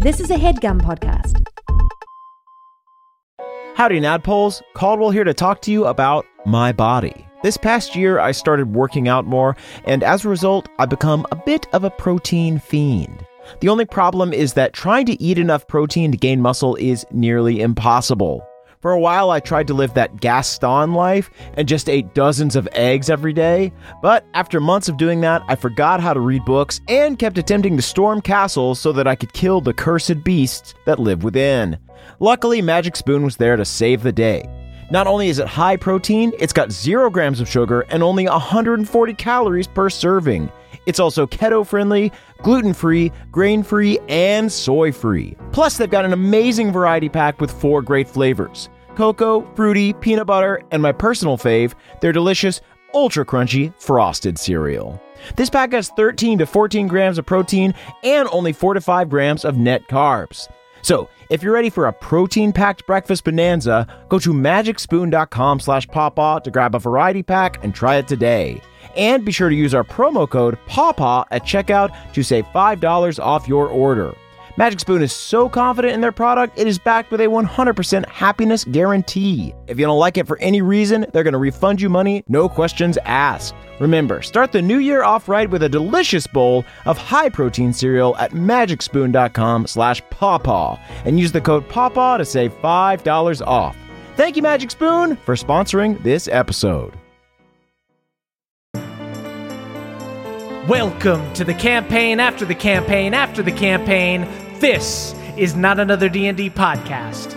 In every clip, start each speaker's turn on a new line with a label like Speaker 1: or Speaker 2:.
Speaker 1: This is a headgum podcast.
Speaker 2: Howdy, Naddpoles. Caldwell here to talk to you about my body. This past year, I started working out more, and as a result, I've become a bit of a protein fiend. The only problem is that trying to eat enough protein to gain muscle is nearly impossible. For a while, I tried to live that Gaston life and just ate dozens of eggs every day. But after months of doing that, I forgot how to read books and kept attempting to storm castles so that I could kill the cursed beasts that live within. Luckily, Magic Spoon was there to save the day. Not only is it high protein, it's got zero grams of sugar and only 140 calories per serving. It's also keto friendly, gluten free, grain free, and soy free. Plus, they've got an amazing variety pack with four great flavors cocoa, fruity, peanut butter, and my personal fave, their delicious, ultra crunchy frosted cereal. This pack has 13 to 14 grams of protein and only 4 to 5 grams of net carbs. So, if you're ready for a protein-packed breakfast bonanza, go to magicspoon.com slash pawpaw to grab a variety pack and try it today. And be sure to use our promo code PAWPAW at checkout to save $5 off your order. Magic Spoon is so confident in their product, it is backed with a 100% happiness guarantee. If you don't like it for any reason, they're going to refund you money, no questions asked. Remember, start the new year off right with a delicious bowl of high-protein cereal at magicspoon.com slash pawpaw and use the code PAWPAW to save $5 off. Thank you, Magic Spoon, for sponsoring this episode.
Speaker 3: Welcome to the campaign after the campaign after the campaign. This is not another D&D podcast.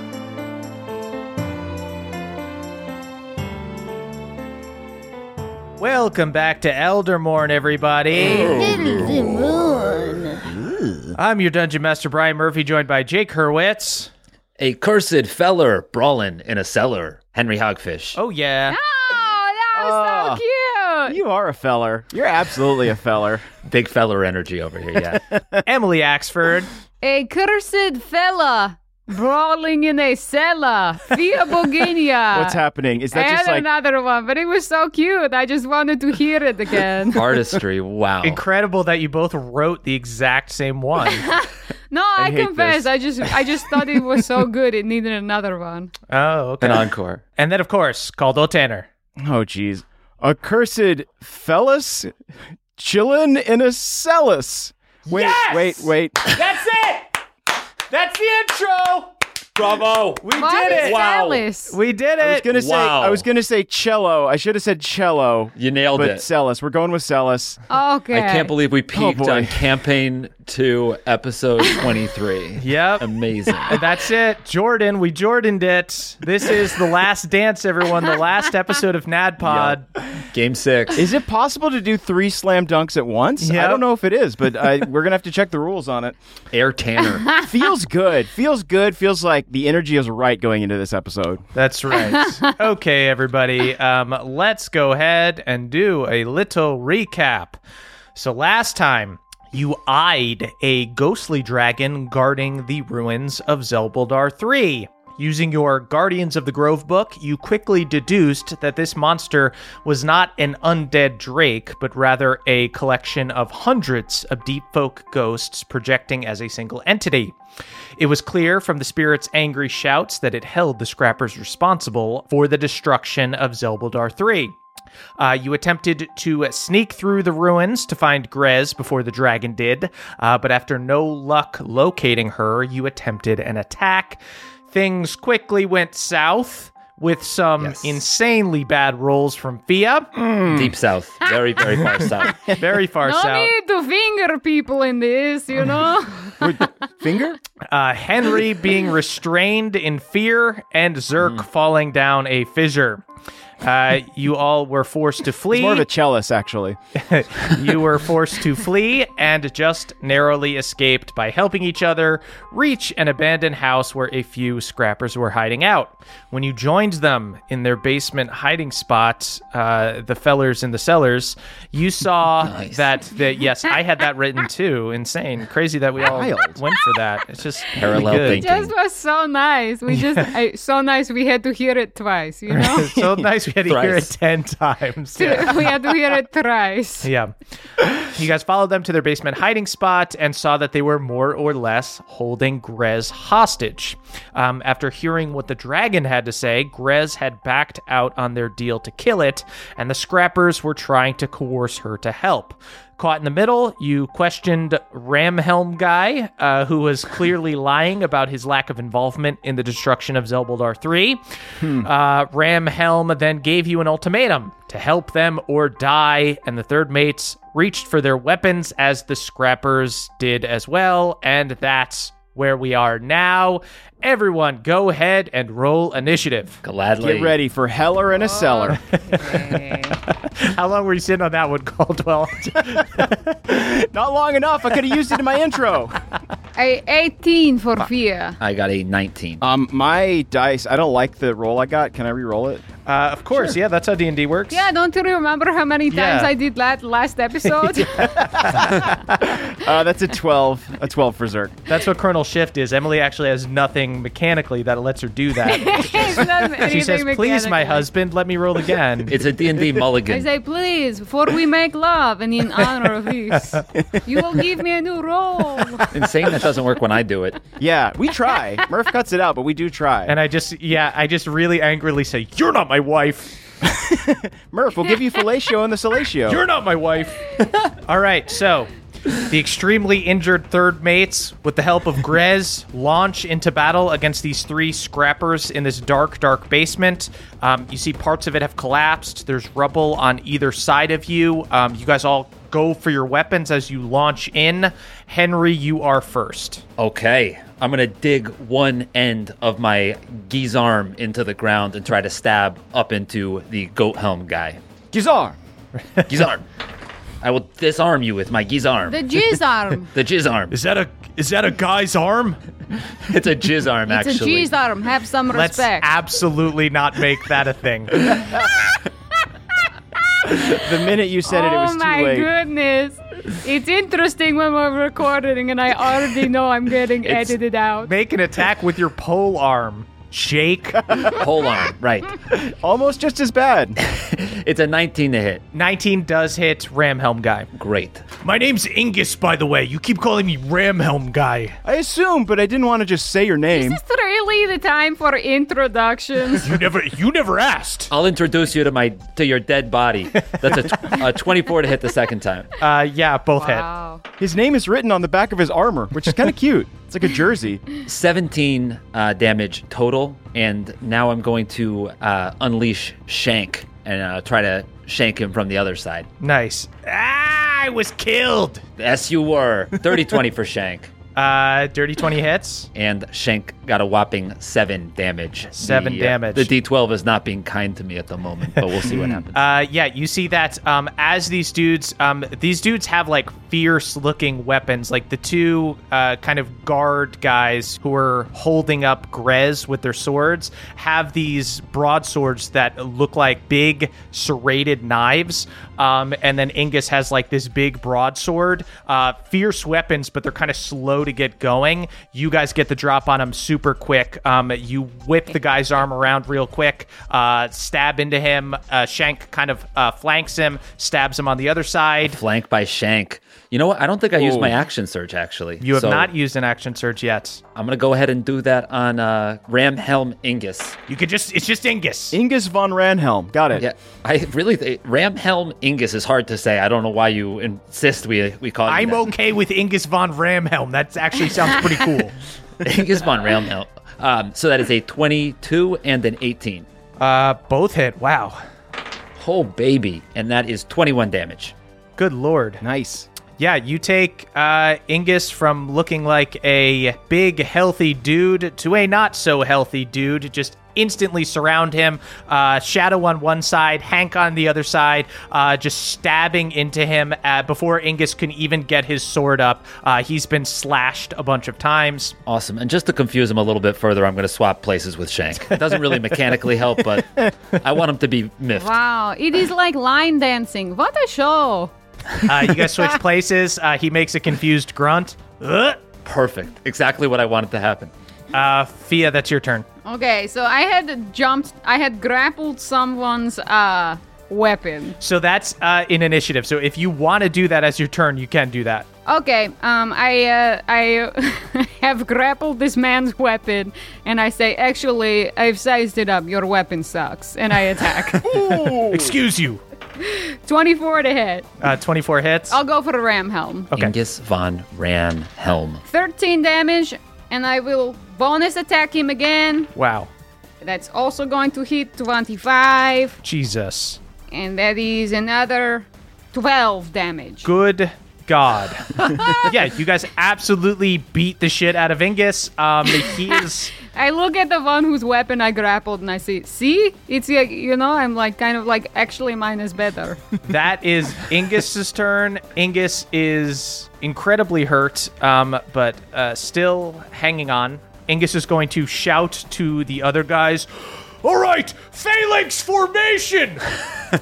Speaker 3: Welcome back to Eldermourne, everybody. I'm your Dungeon Master Brian Murphy, joined by Jake Hurwitz.
Speaker 4: A cursed feller brawling in a cellar. Henry Hogfish.
Speaker 3: Oh yeah,
Speaker 5: Oh, that was
Speaker 2: Oh.
Speaker 5: so ah. cute.
Speaker 2: You are a feller. You're absolutely a feller.
Speaker 4: Big feller energy over here, yeah.
Speaker 3: Emily Axford.
Speaker 5: A cursed fella brawling in a cellar. Fia Boginia.
Speaker 2: What's happening? Is that
Speaker 5: and
Speaker 2: just like
Speaker 5: another one, but it was so cute. I just wanted to hear it again.
Speaker 4: Artistry, wow.
Speaker 3: Incredible that you both wrote the exact same one.
Speaker 5: No, I,
Speaker 2: hate
Speaker 5: confess,
Speaker 2: this.
Speaker 5: I just I just thought it was so good. It needed another one.
Speaker 3: oh, okay.
Speaker 4: An encore.
Speaker 3: And then, of course, Caldwell Tanner.
Speaker 2: Oh, jeez. A cursed fellas chillin' in a cellus. Wait,
Speaker 3: Yes!
Speaker 2: wait, wait.
Speaker 3: That's it. That's the intro.
Speaker 4: Bravo!
Speaker 3: We
Speaker 5: Why
Speaker 3: did
Speaker 5: is
Speaker 3: it.
Speaker 4: Wow.
Speaker 5: Alice?
Speaker 3: We did it.
Speaker 2: I was gonna say
Speaker 4: Wow.
Speaker 2: I was gonna say cello. I should have said cello.
Speaker 4: You nailed it.
Speaker 2: but
Speaker 4: it.
Speaker 2: Cellus. We're going with Cellus.
Speaker 5: Okay.
Speaker 4: I can't believe we oh, peaked
Speaker 2: boy.
Speaker 4: on campaign two, episode 23.
Speaker 3: Yep.
Speaker 4: Amazing.
Speaker 3: That's it. Jordan, we Jordaned it. This is the last dance, everyone. The last episode of NADPOD.
Speaker 4: Game six.
Speaker 2: Is it possible to do three slam dunks at once? I
Speaker 3: Yep.
Speaker 2: don't know if it is, but I, we're gonna have to check the rules on it.
Speaker 4: Air Tanner.
Speaker 2: Feels good. Feels good. Feels like the energy is right going into this episode.
Speaker 3: That's right. okay, everybody. Um, let's go ahead and do a little recap. So last time you eyed a ghostly dragon guarding the ruins of Zelbuldar 3. Using your Guardians of the Grove book, you quickly deduced that this monster was not an undead drake, but rather a collection of hundreds of deep folk ghosts projecting as a single entity. It was clear from the spirit's angry shouts that it held the scrappers responsible for the destruction of Zelbuldar 3. Uh, you attempted to sneak through the ruins to find Grez before the dragon did, uh, but after no luck locating her, you attempted an attack. Things quickly went south with some
Speaker 4: Yes.
Speaker 3: insanely bad rolls from Fia.
Speaker 4: Deep south. Very, very far south.
Speaker 3: Very far
Speaker 5: No
Speaker 3: south.
Speaker 5: need to finger people in this, you know.
Speaker 2: Finger?
Speaker 3: uh, Henry being restrained in fear, and Zirk falling down a fissure. Uh, you all were forced to flee.
Speaker 2: It's more of a cellus, actually.
Speaker 3: you were forced to flee and just narrowly escaped by helping each other reach an abandoned house where a few scrappers were hiding out. When you joined them in their basement hiding spot, uh, the fellers in the cellars, you saw
Speaker 4: Nice.
Speaker 3: that, that, yes, I had that written too. Insane. Crazy that we all
Speaker 2: Wild.
Speaker 3: went for that. It's just
Speaker 4: Parallel
Speaker 3: really good.
Speaker 4: thinking.
Speaker 5: just was so nice. We just I, so nice. We had to hear it twice, you know.
Speaker 3: so nice we had to hear it 10 times. Yeah.
Speaker 5: we had to hear it thrice.
Speaker 3: Yeah. You guys followed them to their basement hiding spot and saw that they were more or less holding Grez hostage. Um, after hearing what the dragon had to say, Grez had backed out on their deal to kill it, and the scrappers were trying to coerce her to help. Caught in the middle, you questioned Ramhelm Guy, uh, who was clearly lying about his lack of involvement in the destruction of Zelbuldar III. Uh, Ramhelm then gave you an ultimatum to help them or die, and the third mates reached for their weapons as the scrappers did as well, and that's where we are now. Everyone, go ahead and roll initiative.
Speaker 4: Gladly.
Speaker 2: Get ready for Heller and a cellar.
Speaker 5: Okay.
Speaker 3: How long were you sitting on that one, Caldwell?
Speaker 2: Not long enough. I could have used it in my intro.
Speaker 5: A 18 for fear.
Speaker 4: I got a 19.
Speaker 2: Um, my dice. I don't like the roll I got. Can I re-roll it?
Speaker 3: Uh, of course, yeah, that's how D and D works.
Speaker 5: Yeah, don't you remember how many times
Speaker 3: Yeah.
Speaker 5: I did that last episode?
Speaker 2: Uh, that's a twelve. A twelve for Zirk.
Speaker 3: That's what Colonel Shift is. Emily actually has nothing mechanically that lets her do that.
Speaker 5: It's not
Speaker 3: she says, "Please, my husband, let me roll again."
Speaker 4: It's a D&D mulligan.
Speaker 5: I say, please, before we make love and in honor of this, you will give me a new
Speaker 4: roll." Insane that doesn't work when I do it.
Speaker 2: Yeah, we try. Murph cuts it out, but we do try.
Speaker 3: and I just, yeah, I just really angrily say, "You're not my wife.
Speaker 2: Murph, we'll give you fellatio and the salatio.
Speaker 3: You're not my wife." All right, so the extremely injured third mates, with the help of Grez, launch into battle against these three scrappers in this dark, dark basement. Um, you see parts of it have collapsed. There's rubble on either side of you. Um, you guys all go for your weapons as you launch in. Henry, you are first.
Speaker 4: Okay. I'm going to dig one end of my Guisarme into the ground and try to stab up into the goat helm guy.
Speaker 2: Gizar.
Speaker 4: Guisarme. I will disarm you with my Guisarme.
Speaker 5: The jizz arm.
Speaker 4: The Jizarm.
Speaker 3: Is that a is that a guy's arm?
Speaker 4: It's a Jizarm,
Speaker 5: It's a
Speaker 4: actually.
Speaker 5: jizz arm. Have some
Speaker 3: Let's
Speaker 5: respect.
Speaker 3: absolutely not make that a thing.
Speaker 2: The minute you said it, it was too late.
Speaker 5: oh my goodness. It's interesting when we're recording and I already know I'm getting
Speaker 4: It's-
Speaker 5: edited out.
Speaker 3: Make an attack with your pole arm. Shake.
Speaker 4: Hold on. Right.
Speaker 2: Almost just as bad.
Speaker 4: It's a 19 to hit.
Speaker 3: 19 does hit Ramhelm guy.
Speaker 4: Great.
Speaker 3: My name's Ingus, by the way. You keep calling me Ramhelm guy.
Speaker 2: I assume, but I didn't want to just say your name.
Speaker 5: This Is really the time for introductions?
Speaker 3: You never you never asked.
Speaker 4: I'll introduce you to my to your dead body. That's a, 24 to hit the second time.
Speaker 3: Uh yeah, both
Speaker 5: wow.
Speaker 2: His name is written on the back of his armor, which is kind of cute. It's like a jersey.
Speaker 4: 17 uh, damage total, and now I'm going to uh, unleash Shank and uh, try to shank him from the other side.
Speaker 3: Nice. Ah, I was killed.
Speaker 4: Yes, you were. 30 20 for Shank.
Speaker 3: Uh dirty 20 hits.
Speaker 4: And Shank got a whopping seven damage.
Speaker 3: Seven
Speaker 4: The, uh,
Speaker 3: damage.
Speaker 4: the D12 is not being kind to me at the moment, but we'll see what happens.
Speaker 3: Uh, yeah, you see that um, as these dudes, um, these dudes have like fierce-looking weapons. Like the two uh, kind of guard guys who are holding up Grez with their swords have these broadswords that look like big serrated knives. Um, and then Ingus has like this big broadsword, uh, fierce weapons, but they're kind of slow to get going. You guys get the drop on him super quick. Um, you whip the guy's arm around real quick, uh, stab into him. Uh, Shank kind of uh, flanks him, stabs him on the other side.
Speaker 4: Flank by Shank. You know what? I don't think I used my action surge, actually.
Speaker 3: You have
Speaker 4: So
Speaker 3: not used an action surge yet.
Speaker 4: I'm going to go ahead and do that on uh, Ramhelm Ingus.
Speaker 3: You could just, it's just Ingus.
Speaker 2: Ingus von Ramhelm. Got it.
Speaker 4: Yeah, I really th- Ramhelm Ingus is hard to say. I don't know why you insist we we call. you
Speaker 3: I'm
Speaker 4: that.
Speaker 3: okay with Ingus von Ramhelm. That actually sounds pretty cool.
Speaker 4: Ingus von Ramhelm. Um, so that is a 22 and an 18.
Speaker 3: Uh, both hit. Wow.
Speaker 4: Oh baby, and that is 21 damage.
Speaker 3: Good lord.
Speaker 2: Nice.
Speaker 3: Yeah, you take uh, Ingus from looking like a big, healthy dude to a not so healthy dude. Just instantly surround him. Uh, Shadow on one side, Hank on the other side, uh, just stabbing into him uh, before Ingus can even get his sword up. Uh, he's been slashed a bunch of times.
Speaker 4: Awesome. And just to confuse him a little bit further, I'm going to swap places with Shank. It doesn't really mechanically help, but I want him to be miffed.
Speaker 5: Wow, it is like line dancing. What a show!
Speaker 3: Uh, you guys switch places. Uh, he makes a confused grunt. Ugh.
Speaker 4: Perfect. Exactly what I wanted to happen.
Speaker 3: Uh, Fia, that's your turn.
Speaker 5: Okay, so I had jumped, I had grappled someone's uh weapon.
Speaker 3: So that's uh, in initiative. So if you want to do that as your turn, you can do that.
Speaker 5: Okay, um, I uh, I have grappled this man's weapon, and I say, actually, I've sized it up. Your weapon sucks, and I attack.
Speaker 3: Excuse you.
Speaker 5: 24 to hit.
Speaker 3: Uh, 24 hits.
Speaker 5: I'll go for the ram helm.
Speaker 3: Okay.
Speaker 4: Angus von Ram Helm.
Speaker 5: 13 damage, and I will bonus attack him again.
Speaker 3: Wow.
Speaker 5: That's also going to hit 25,
Speaker 3: Jesus.
Speaker 5: and that is another 12 damage.
Speaker 3: Good God. yeah, you guys absolutely beat the shit out of Ingus. Um, he is.
Speaker 5: I look at the one whose weapon I grappled, and I say, see? It's like, you know, I'm like, kind of like, actually, mine is better.
Speaker 3: That is Ingus's turn. Ingus is incredibly hurt, um, but uh, still hanging on. Ingus is going to shout to the other guys. All right, phalanx formation.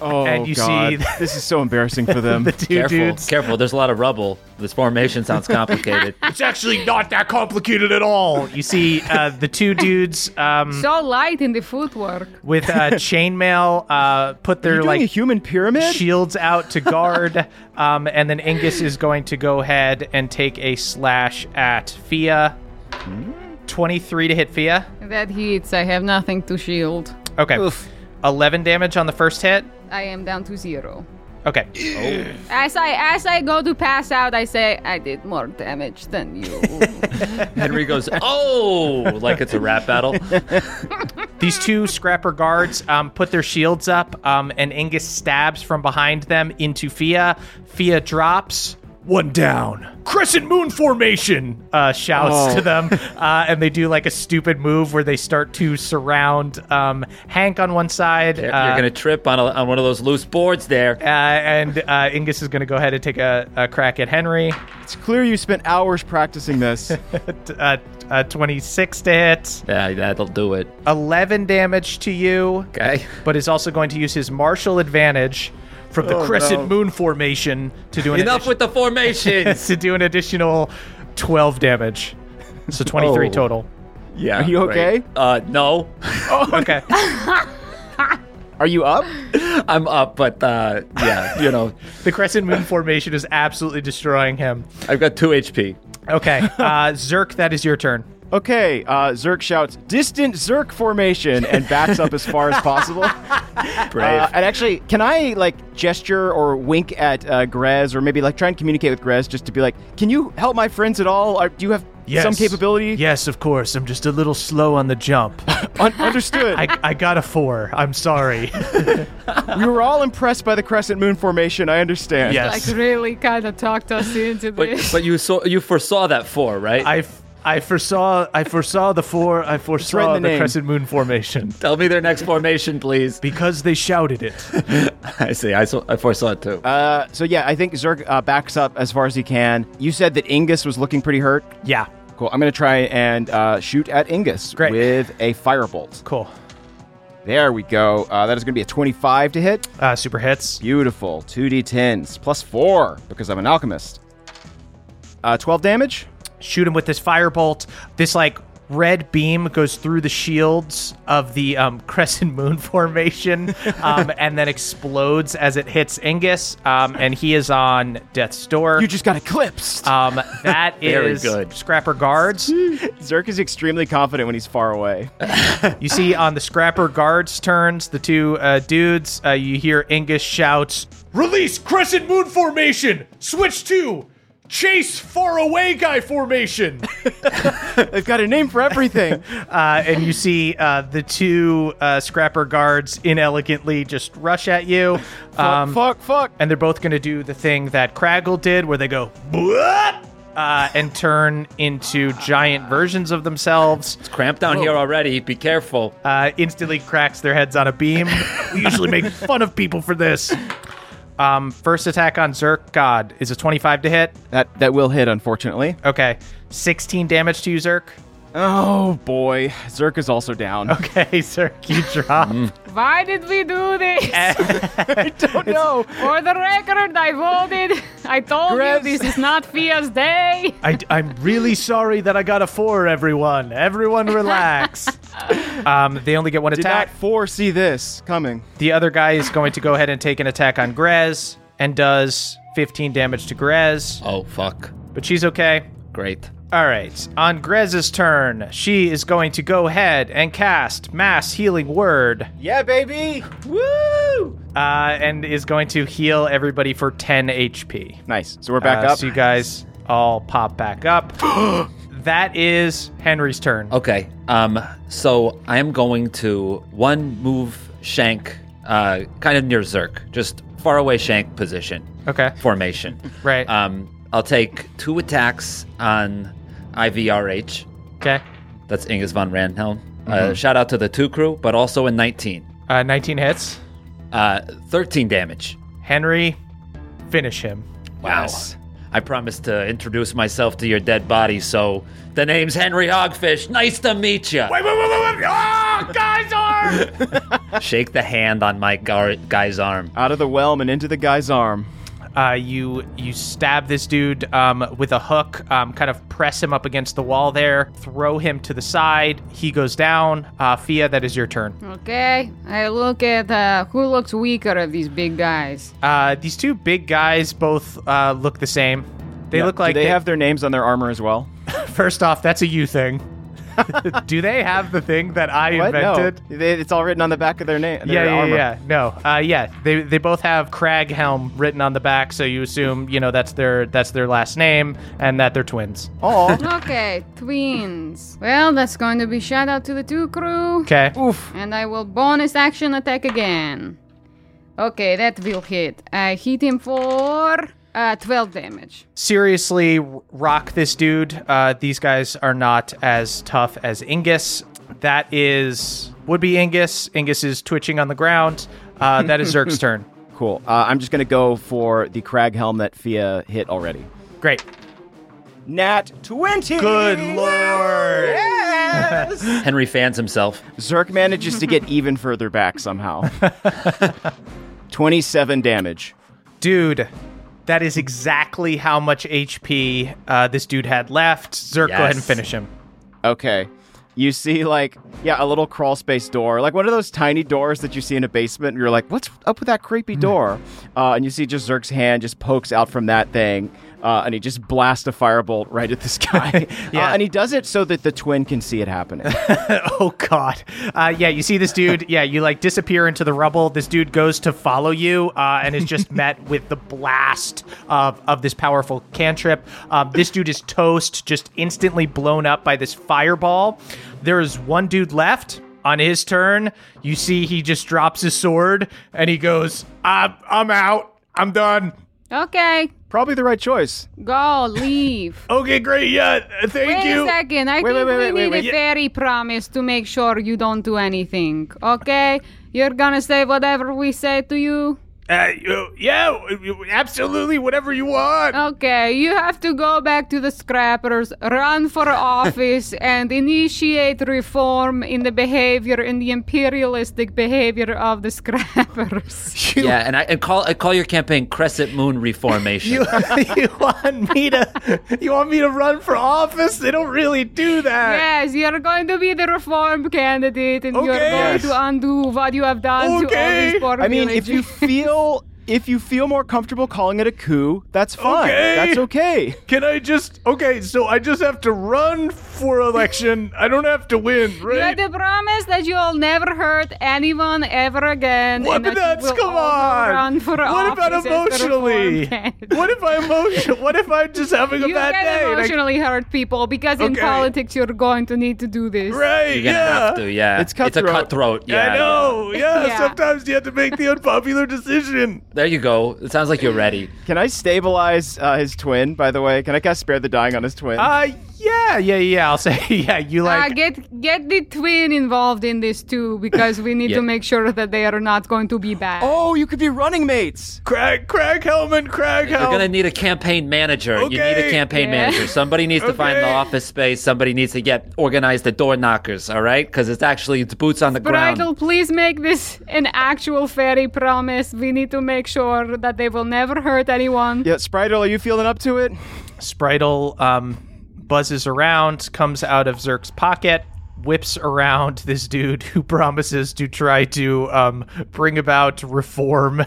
Speaker 6: Oh,
Speaker 3: And you
Speaker 6: God.
Speaker 3: see-
Speaker 6: this is so embarrassing for them.
Speaker 3: The two
Speaker 4: Careful,
Speaker 3: dudes.
Speaker 4: careful. There's a lot of rubble. This formation sounds complicated.
Speaker 3: It's actually not that complicated at all. You see uh, the two dudes um,
Speaker 5: so light in the footwork.
Speaker 3: with uh, chainmail uh, put
Speaker 6: Are
Speaker 3: their
Speaker 6: you doing
Speaker 3: like
Speaker 6: a human pyramid?
Speaker 3: shields out to guard, um, and then Ingus is going to go ahead and take a slash at Fia. Twenty-three to hit Fia.
Speaker 5: That hits. I have nothing to shield.
Speaker 3: Okay. Eleven damage on the first hit.
Speaker 5: I am down to zero.
Speaker 3: Okay.
Speaker 5: As I as I go to pass out, I say I did more damage than you.
Speaker 4: Henry goes, "Oh!" like it's a rap battle.
Speaker 3: These two scrapper guards um, put their shields up, um, and Ingus stabs from behind them into Fia. Fia drops. One down. Crescent moon formation, uh, shouts
Speaker 6: Oh.
Speaker 3: to them. Uh, and they do like a stupid move where they start to surround um, Hank on one side.
Speaker 4: You're
Speaker 3: uh,
Speaker 4: gonna trip on a, on one of those loose boards there.
Speaker 3: uh, and uh, Ingus is going to go ahead and take a, a crack at Henry.
Speaker 6: It's clear you spent hours practicing this.
Speaker 3: uh, uh, 26 to hit,
Speaker 4: Yeah, that'll do it.
Speaker 3: 11 damage to you.
Speaker 4: Okay.
Speaker 3: but is also going to use his martial advantage from the
Speaker 6: Oh,
Speaker 3: crescent
Speaker 6: no.
Speaker 3: moon formation to do an
Speaker 4: Enough
Speaker 3: addi-
Speaker 4: with the formations.
Speaker 3: to do an additional 12 damage. So 23
Speaker 4: Oh.
Speaker 3: total.
Speaker 4: yeah.
Speaker 6: Are you okay?
Speaker 4: great. Uh, no.
Speaker 3: Oh, Okay.
Speaker 6: Are you up?
Speaker 4: I'm up, but uh, yeah, you know,
Speaker 3: the crescent moon formation is absolutely destroying him.
Speaker 4: I've got two HP.
Speaker 3: Okay. Uh, Zirk, that is your turn.
Speaker 6: Okay, uh, Zirk shouts, distant Zirk formation, and backs up as far as possible.
Speaker 4: Brave.
Speaker 6: Uh, and actually, can I like gesture or wink at uh, Grez, or maybe like try and communicate with Grez just to be like, can you help my friends at all? Are, do you have some capability?
Speaker 3: Yes, of course. I'm just a little slow on the jump.
Speaker 6: Un- understood.
Speaker 3: I, I got a four. I'm sorry.
Speaker 6: we were all impressed by the crescent moon formation. I understand.
Speaker 3: yes.
Speaker 5: like really kind of talked us into
Speaker 4: but
Speaker 5: this.
Speaker 4: but you saw you foresaw that four, right?
Speaker 3: I, f- I foresaw I foresaw the four I foresaw
Speaker 6: in
Speaker 3: the,
Speaker 6: the name.
Speaker 3: crescent moon formation
Speaker 4: Tell me their next formation, please.
Speaker 3: because they shouted it.
Speaker 4: I see. I saw. I foresaw it too.
Speaker 6: Uh, so yeah, I think Zirk uh, backs up as far as he can. You said that Ingus was looking pretty hurt.
Speaker 3: yeah,
Speaker 6: Cool. I'm gonna try and uh, shoot at Ingus
Speaker 3: Great.
Speaker 6: with a firebolt.
Speaker 3: cool.
Speaker 6: There we go. Uh, that is gonna be a 25 to hit.
Speaker 3: Uh, super hits.
Speaker 6: Beautiful. 2d10s plus four because I'm an alchemist. Uh, 12 damage.
Speaker 3: Shoot him with this firebolt. This like red beam goes through the shields of the um, crescent moon formation, um, and then explodes as it hits Ingus. Um, and he is on death's door.
Speaker 6: You just got eclipsed.
Speaker 3: um, that
Speaker 4: Very
Speaker 3: is
Speaker 4: good.
Speaker 3: Scrapper guards.
Speaker 6: Zirk is extremely confident when he's far away.
Speaker 3: You see on the Scrapper guards' turns, the two uh, dudes, uh, you hear Ingus shouts, Release Crescent Moon Formation! Switch to Chase Far Away Guy Formation!
Speaker 6: They've got a name for everything.
Speaker 3: uh, and you see uh, the two uh, Scrapper guards inelegantly just rush at you. Um,
Speaker 6: fuck, fuck.
Speaker 3: and they're both going to do the thing that Craggle did where they go, Uh, and turn into giant versions of themselves.
Speaker 4: It's Cramped down here already. Be careful.
Speaker 3: uh, instantly cracks their heads on a beam. we usually make fun of people for this. Um, first attack on Zirk, God, is a 25 to hit.
Speaker 6: That that will hit, unfortunately.
Speaker 3: Okay. 16 damage to you, Zirk.
Speaker 6: Oh boy, Zirk is also down.
Speaker 3: Okay, Zirk, you drop.
Speaker 5: Why did we do this?
Speaker 6: I don't know.
Speaker 5: For the record, I voted. I told
Speaker 6: Grez.
Speaker 5: you this is not Fia's day.
Speaker 3: I, am really sorry that I got a four, everyone. Everyone relax. Um, they only get one
Speaker 6: Did
Speaker 3: attack.
Speaker 6: not foresee this coming.
Speaker 3: The other guy is going to go ahead and take an attack on Grez and does 15 damage to Grez,
Speaker 4: Oh fuck!
Speaker 3: but she's okay.
Speaker 4: Great.
Speaker 3: All right, on Grez's turn, she is going to go ahead and cast Mass Healing Word
Speaker 6: Yeah, baby. Woo!
Speaker 3: uh, and is going to heal everybody for 10 HP.
Speaker 6: Nice. So we're back
Speaker 3: Uh,
Speaker 6: up.
Speaker 3: So you guys all pop back up. that is Henry's turn.
Speaker 4: Okay. Um. So I am going to one move shank, uh, kind of near Zirk, just far away shank position
Speaker 3: Okay.
Speaker 4: formation.
Speaker 3: Right.
Speaker 4: Um. I'll take two attacks on IVRH.
Speaker 3: Okay.
Speaker 4: That's Ingus von Ramhelm.
Speaker 3: Mm-hmm.
Speaker 4: Uh, shout out to the two crew, but also in 19.
Speaker 3: Uh, 19 hits.
Speaker 4: Uh, 13 damage.
Speaker 3: Henry, finish him.
Speaker 4: Wow. I promised to introduce myself to your dead body, so the name's Henry Hogfish. Nice to meet you.
Speaker 3: Wait, wait, wait, wait, wait. Oh, guys are.
Speaker 4: Shake the hand on my gar- guy's arm.
Speaker 6: Out of the whelm and into the guy's arm.
Speaker 3: Uh, you you stab this dude um, with a hook, um, kind of press him up against the wall there, throw him to the side. He goes down. Uh, Fia, that is your turn.
Speaker 5: Okay, I look at uh, who looks weaker of these big guys.
Speaker 3: Uh, these two big guys both uh, look the same. They
Speaker 6: Yeah.
Speaker 3: look like
Speaker 6: Do they, have their names on their armor as well?
Speaker 3: First off, that's a you thing. Do they have the thing that I
Speaker 6: What?
Speaker 3: invented?
Speaker 6: No. They, it's all written on the back of their name.
Speaker 3: Yeah, yeah,
Speaker 6: armor.
Speaker 3: yeah. No, uh, yeah. They they both have Crag Helm written on the back, so you assume you know that's their that's their last name and that they're twins.
Speaker 6: Oh.
Speaker 5: Okay, twins. Well, that's going to be shout out to the two crew.
Speaker 3: Okay.
Speaker 6: Oof.
Speaker 5: And I will bonus action attack again. Okay, that will hit. I hit him for uh, 12 damage.
Speaker 3: Seriously, rock this dude. Uh, these guys are not as tough as Ingus. That is would be Ingus. Ingus is twitching on the ground. Uh, that is Zirk's turn.
Speaker 6: Cool. Uh, I'm just going to go for the crag helm that Fia hit already.
Speaker 3: Great.
Speaker 6: Nat 20!
Speaker 3: Good lord.
Speaker 6: Yes!
Speaker 4: Henry fans himself.
Speaker 6: Zirk manages to get even further back somehow. 27 damage.
Speaker 3: Dude, that is exactly how much HP uh, this dude had left. Zirk, go ahead and finish him.
Speaker 6: Okay. You see, like, yeah, a little crawl space door, like one of those tiny doors that you see in a basement. And you're like, what's up with that creepy door? Uh, and you see just Zirk's hand just pokes out from that thing, uh, and he just blasts a firebolt right at this guy.
Speaker 3: Yeah.
Speaker 6: Uh, and he does it so that the twin can see it happening.
Speaker 3: oh god. Uh, yeah you see this dude yeah you like disappear into the rubble. This dude goes to follow you uh, and is just met with the blast of, of this powerful cantrip. Um, this dude is toast just instantly blown up by this fireball. There is one dude left. On his turn you see he just drops his sword and he goes i'm, I'm out. I'm done.
Speaker 5: Okay,
Speaker 6: Probably the right choice.
Speaker 5: go, leave.
Speaker 3: okay great yeah uh, thank
Speaker 5: Wait
Speaker 3: you
Speaker 5: a second. I
Speaker 6: Wait,
Speaker 5: think
Speaker 6: wait, wait,
Speaker 5: we
Speaker 6: wait,
Speaker 5: need
Speaker 6: wait,
Speaker 5: a
Speaker 6: wait.
Speaker 5: fairy promise to make sure you don't do anything. Okay? You're gonna say whatever we say to you?
Speaker 3: Uh, yeah absolutely whatever you want
Speaker 5: Okay, you have to go back to the scrappers, run for office, and initiate reform in the behavior, in the imperialistic behavior of the scrappers.
Speaker 4: yeah, and I and call I call your campaign Crescent Moon Reformation.
Speaker 3: You, you want me to you want me to run for office? They don't really do that.
Speaker 5: yes, you're going to be the reform candidate, and you're
Speaker 3: Okay.
Speaker 5: going to undo what you have done to all these poor
Speaker 6: I mean, if you
Speaker 5: villages.
Speaker 6: Feel if you feel more comfortable calling it a coup, that's fine.
Speaker 3: Okay.
Speaker 6: That's okay.
Speaker 3: Can I just okay? So I just have to run for election. I don't have to win,
Speaker 5: You have
Speaker 3: right?
Speaker 5: to promise that you'll never hurt anyone ever again.
Speaker 3: What?
Speaker 5: and
Speaker 3: But
Speaker 5: that
Speaker 3: that's come
Speaker 5: also
Speaker 3: on.
Speaker 5: Run for
Speaker 3: What about
Speaker 5: office as the reform
Speaker 3: emotionally? What if I emotion? What if I'm just having a
Speaker 5: you
Speaker 3: bad day? and I-
Speaker 5: emotionally hurt people because in
Speaker 3: Okay.
Speaker 5: politics you're going to need to do this.
Speaker 3: right?
Speaker 4: You're gonna
Speaker 3: yeah.
Speaker 4: have to, yeah.
Speaker 6: It's
Speaker 4: a
Speaker 6: cutthroat.
Speaker 4: cutthroat. Yeah,
Speaker 3: I know. Yeah.
Speaker 5: Yeah.
Speaker 3: Sometimes you have to make the unpopular decision.
Speaker 4: There you go. It sounds like you're ready.
Speaker 6: Can I stabilize uh, his twin? By the way, can I cast spare the dying on his twin?
Speaker 3: Uh, yeah, yeah, yeah. I'll say, yeah. You like
Speaker 5: uh, get get the twin involved in this too because we need
Speaker 4: Yeah.
Speaker 5: to make sure that they are not going to be bad.
Speaker 6: oh, you could be running mates.
Speaker 3: Crag, Crag Hellman, Crag
Speaker 4: You're
Speaker 3: Hell.
Speaker 4: gonna need a campaign manager. Okay. You need a campaign
Speaker 5: Yeah.
Speaker 4: manager. Somebody needs to find the office space. Somebody needs to get organized the door knockers. All right, because it's actually it's boots on the ground.
Speaker 5: Bridal, please make this an actual fairy promise. We need to make sure that they will never hurt anyone.
Speaker 6: Yeah, Spritel, are you feeling up to it?
Speaker 3: Spritel um, buzzes around, comes out of Zirk's pocket, whips around this dude who promises to try to um, bring about reform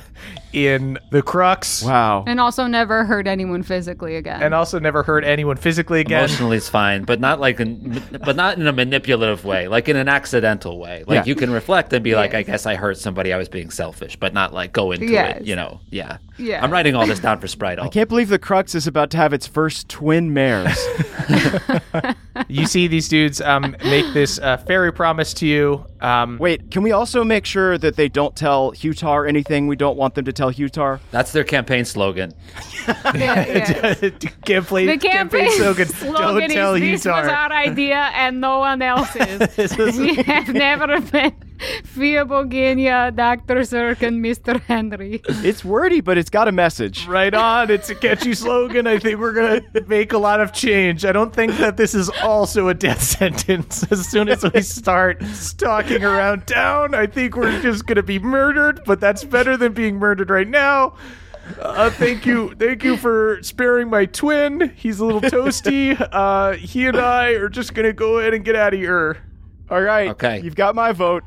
Speaker 3: in the Crux.
Speaker 6: Wow.
Speaker 5: And also never hurt anyone physically again.
Speaker 3: And also never hurt anyone physically again.
Speaker 4: Emotionally is fine, but not like in, but not in a manipulative way, like in an accidental way. Like
Speaker 6: Yeah.
Speaker 4: you can reflect and be like,
Speaker 5: Yes.
Speaker 4: I guess I hurt somebody. I was being selfish, but not like go into
Speaker 5: Yes.
Speaker 4: it. You know? Yeah.
Speaker 5: Yeah.
Speaker 4: I'm writing all this down for Sprite.
Speaker 6: I can't believe the Crux is about to have its first twin mares.
Speaker 3: You see these dudes um, make this uh, fairy promise to you. Um,
Speaker 6: Wait, can we also make sure that they don't tell Hutar anything we don't want them to tell Hutar?
Speaker 4: That's their campaign slogan.
Speaker 5: Yeah, yeah.
Speaker 3: campaign,
Speaker 5: The campaign
Speaker 3: slogan,
Speaker 5: slogan
Speaker 3: Don't tell
Speaker 5: is this was our idea and no one else's. we have never been Fia Boginia, Dr. Zirk, and Mr. Henry.
Speaker 6: It's wordy, but it's got a message.
Speaker 3: Right on. It's a catchy slogan. I think we're going to make a lot of change. I don't think that this is also a death sentence. As soon as we start stalking around town, I think we're just going to be murdered, but that's better than being murdered right now. Uh, thank you. Thank you for sparing my twin. He's a little toasty. Uh, he and I are just going to go ahead and get out of here.
Speaker 6: All right.
Speaker 4: Okay.
Speaker 6: You've got my vote.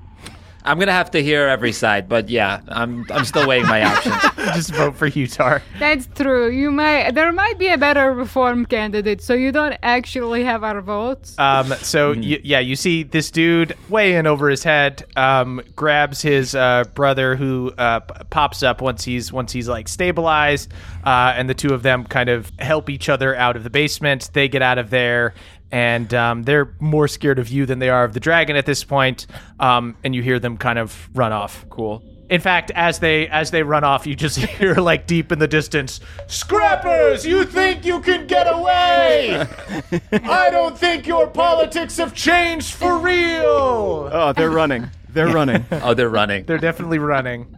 Speaker 4: I'm gonna have to hear every side, but yeah, I'm I'm still weighing my options.
Speaker 3: Just vote for Utar.
Speaker 5: That's true. You might there might be a better reform candidate, so you don't actually have our votes.
Speaker 3: Um, so y- yeah, you see this dude way in over his head, um, grabs his uh, brother who uh, p- pops up once he's once he's like stabilized, uh, and the two of them kind of help each other out of the basement. They get out of there. And um, they're more scared of you than they are of the dragon at this point. Um, and you hear them kind of run off.
Speaker 6: Cool.
Speaker 3: In fact, as they as they run off, you just hear like deep in the distance, "Scrappers, you think you can get away? I don't think your politics have changed for real."
Speaker 6: Oh, they're running. They're running.
Speaker 4: Oh, they're running.
Speaker 3: They're definitely running.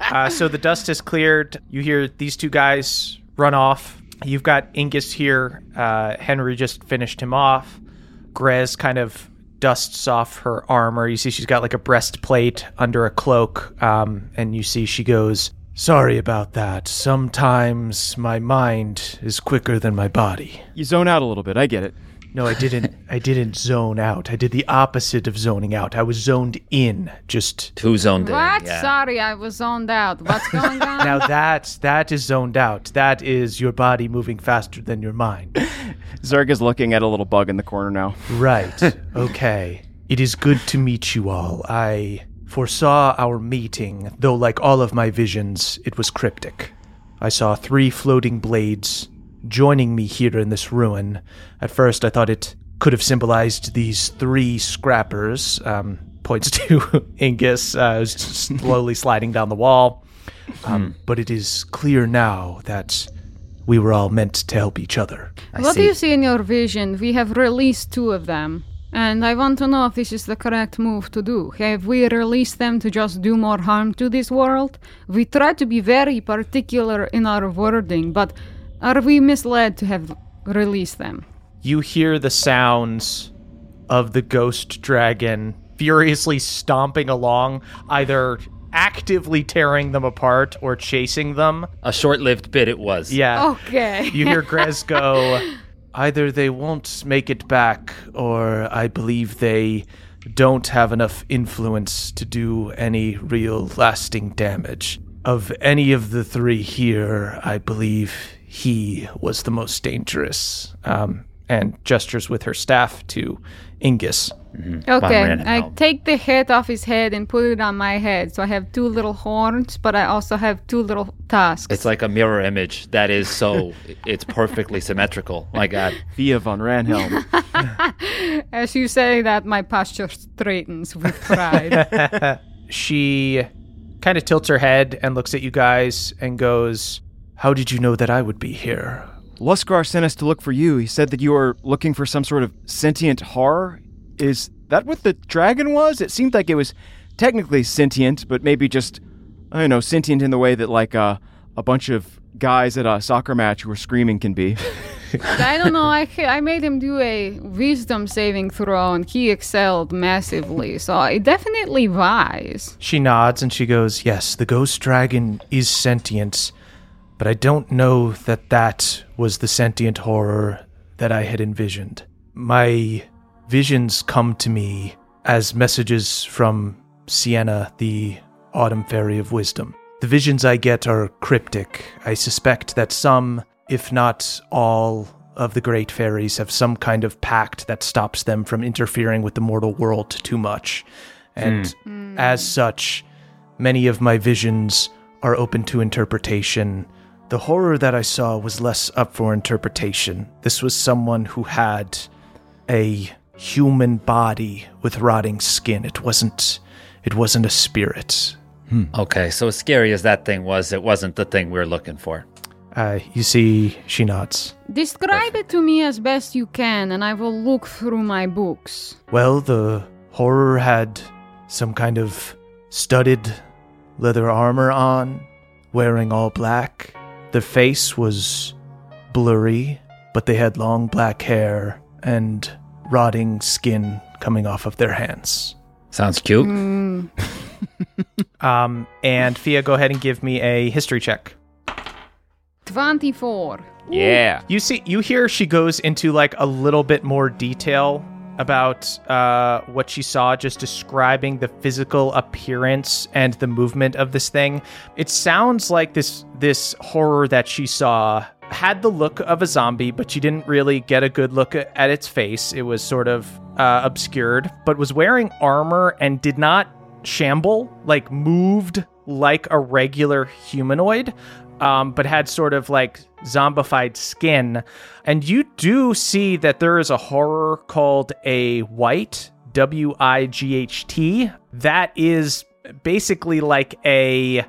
Speaker 3: Uh, so the dust is cleared. You hear these two guys run off. You've got Ingus here. Uh, Henry just finished him off. Grez kind of dusts off her armor. You see she's got like a breastplate under a cloak. Um, and you see she goes, Sorry about that. Sometimes my mind is quicker than my body.
Speaker 6: You zone out a little bit. I get it.
Speaker 3: No, I didn't. I didn't zone out. I did the opposite of zoning out. I was zoned in. Just
Speaker 4: Two zoned in.
Speaker 5: what?
Speaker 4: Yeah.
Speaker 5: Sorry, I was zoned out. What's going on?
Speaker 3: Now that that is zoned out. That is your body moving faster than your mind.
Speaker 6: Zirk is looking at a little bug in the corner now.
Speaker 3: Right. Okay. It is good to meet you all. I foresaw our meeting, though like all of my visions, it was cryptic. I saw three floating blades joining me here in this ruin. At first I thought it could have symbolized these three scrappers. Um, points to Ingus, uh, slowly sliding down the wall. Um, But it is clear now that we were all meant to help each other.
Speaker 4: I
Speaker 5: what do you see in your vision? We have released two of them. And I want to know if this is the correct move to do. Have we released them to just do more harm to this world? We try to be very particular in our wording, but are we misled to have released them?
Speaker 3: you hear the sounds of the ghost dragon furiously stomping along, either actively tearing them apart or chasing them.
Speaker 4: A short-lived bit it was.
Speaker 3: Yeah.
Speaker 5: Okay.
Speaker 3: You hear Grez go, either they won't make it back, or I believe they don't have enough influence to do any real lasting damage. Of any of the three here, I believe he was the most dangerous. Um, and gestures with her staff to Ingus.
Speaker 5: Okay, I
Speaker 4: out.
Speaker 5: take the head off his head and put it on my head. So I have two little horns, but I also have two little tusks.
Speaker 4: It's like a mirror image that is so it's perfectly symmetrical. My God.
Speaker 6: Fia von Ramhelm.
Speaker 5: As you say that, my posture straightens with pride.
Speaker 3: She kind of tilts her head and looks at you guys and goes, How did you know that I would be here?
Speaker 6: Luskar sent us to look for you. He said that you were looking for some sort of sentient horror. Is that what the dragon was? It seemed like it was technically sentient, but maybe just, I don't know, sentient in the way that, like, uh, a bunch of guys at a soccer match who are screaming can be.
Speaker 5: I don't know. I I made him do a wisdom saving throw, and he excelled massively. So I definitely wise.
Speaker 3: She nods and she goes, Yes, the ghost dragon is sentient, but I don't know that that was the sentient horror that I had envisioned. My visions come to me as messages from Sienna, the autumn fairy of wisdom. The visions I get are cryptic. I suspect that some, if not all, of the great fairies have some kind of pact that stops them from interfering with the mortal world too much. And hmm. as such, many of my visions are open to interpretation. The horror that I saw was less up for interpretation. This was someone who had a human body with rotting skin. It wasn't it wasn't a spirit.
Speaker 4: Okay, so as scary as that thing was, it wasn't the thing we were looking for.
Speaker 3: Uh, you see, she nods.
Speaker 5: Describe it to me as best you can, and I will look through my books.
Speaker 3: Well, the horror had some kind of studded leather armor on, wearing all black. Their face was blurry, but they had long black hair and rotting skin coming off of their hands.
Speaker 4: Sounds cute.
Speaker 5: Mm,
Speaker 3: Um, and Fia, go ahead and give me a history check.
Speaker 5: 24.
Speaker 6: Yeah.
Speaker 3: You see, you hear she goes into like a little bit more detail about uh, what she saw, just describing the physical appearance and the movement of this thing. It sounds like this this horror that she saw had the look of a zombie, but you didn't really get a good look at at its face. It was sort of uh, obscured, but was wearing armor and did not shamble, like moved like a regular humanoid um, but had sort of like zombified skin. And you do see that there is a horror called a wight, W I G H T, that is basically like a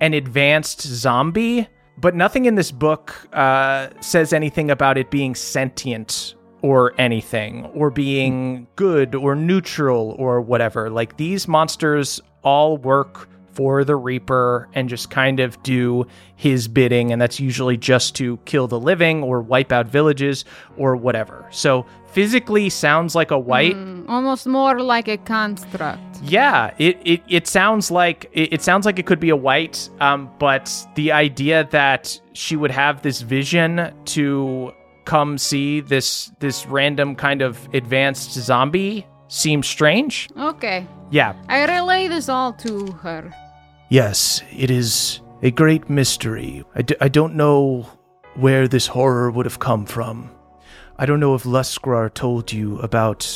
Speaker 3: an advanced zombie, but nothing in this book uh, says anything about it being sentient or anything, or being good or neutral or whatever. Like these monsters all work for the Reaper and just kind of do his bidding, and that's usually just to kill the living or wipe out villages or whatever. So physically sounds like a wight.
Speaker 5: Mm, almost more like a construct.
Speaker 3: Yeah, it, it, it sounds like it, it sounds like it could be a wight, um, but the idea that she would have this vision to come see this this random kind of advanced zombie seems strange.
Speaker 5: Okay.
Speaker 3: Yeah,
Speaker 5: I relay this all to her.
Speaker 3: Yes, it is a great mystery. I, d- I don't know where this horror would have come from. I don't know if Luskar told you about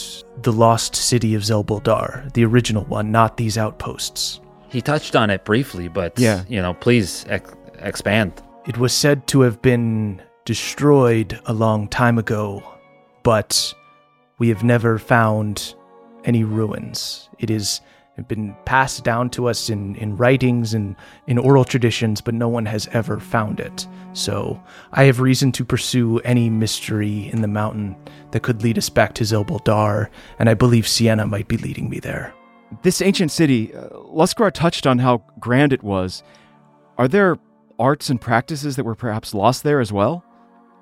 Speaker 3: the lost city of Zelbuldar, the original one, not these outposts.
Speaker 4: He touched on it briefly, but
Speaker 6: Yeah.
Speaker 4: you know, please ex- expand.
Speaker 3: It was said to have been destroyed a long time ago, but we have never found any ruins. It has been passed down to us in, in writings and in oral traditions, but no one has ever found it. So I have reason to pursue any mystery in the mountain that could lead us back to Zelbuldar, and I believe Sienna might be leading me there.
Speaker 6: This ancient city, uh, Luskar touched on how grand it was. Are there arts and practices that were perhaps lost there as well?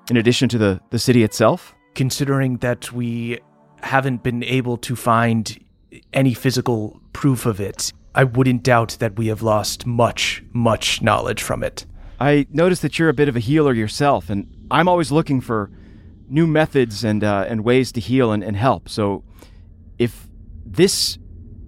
Speaker 6: In addition to the, the city itself?
Speaker 3: considering that we haven't been able to find any physical proof of it, I wouldn't doubt that we have lost much, much knowledge from it.
Speaker 6: I noticed that you're a bit of a healer yourself, and I'm always looking for new methods and uh, and ways to heal and, and help. So, if this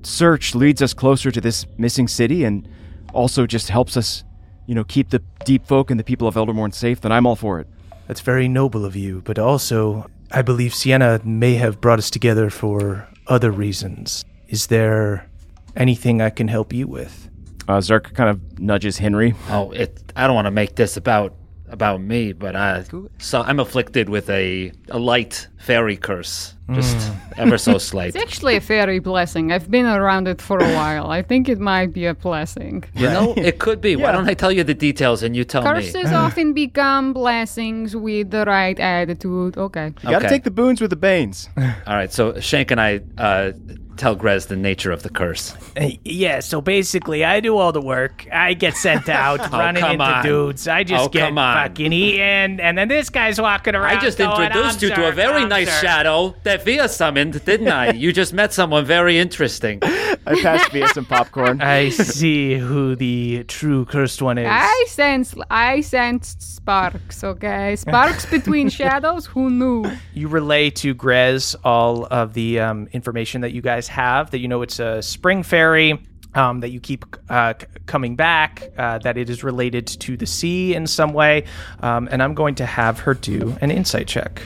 Speaker 6: search leads us closer to this missing city and also just helps us, you know, keep the deep folk and the people of Eldermourne safe, then I'm all for it.
Speaker 3: That's very noble of you, but also, I believe Sienna may have brought us together for other reasons. Is there anything I can help you with?
Speaker 6: Uh, Zirk kind of nudges Henry.
Speaker 4: Oh, it. I don't want to make this about about me, but I so I'm afflicted with a a light fairy curse, just ever so slight.
Speaker 5: It's actually a fairy blessing. I've been around it for a while. I think it might be a blessing.
Speaker 4: You know, it could be. Why don't I tell you the details and you tell me?
Speaker 5: Curses often become blessings with the right attitude. Okay.
Speaker 6: You gotta
Speaker 4: Okay.
Speaker 6: take the boons with the banes.
Speaker 4: All right, so Shank and I uh, tell Grez the nature of the curse.
Speaker 3: Yeah, so basically, I do all the work. I get sent out, running into
Speaker 4: on.
Speaker 3: dudes. I just
Speaker 4: Oh,
Speaker 3: get
Speaker 4: come
Speaker 3: fucking eaten, and then this guy's walking around.
Speaker 4: I just
Speaker 3: going,
Speaker 4: introduced
Speaker 3: "I'm
Speaker 4: you to a very
Speaker 3: I'm
Speaker 4: nice
Speaker 3: Zirk."
Speaker 4: shadow that Fia summoned, didn't I? You just met someone very interesting.
Speaker 6: I passed Fia some popcorn.
Speaker 3: I see who the true cursed one is.
Speaker 5: I sense I sensed sparks, okay? Sparks between shadows, who knew?
Speaker 3: you relay to Grez all of the um, information that you guys have. That you know it's a spring fairy. Um, that you keep uh, c- coming back. Uh, that it is related to the sea in some way. Um, and I'm going to have her do an insight check.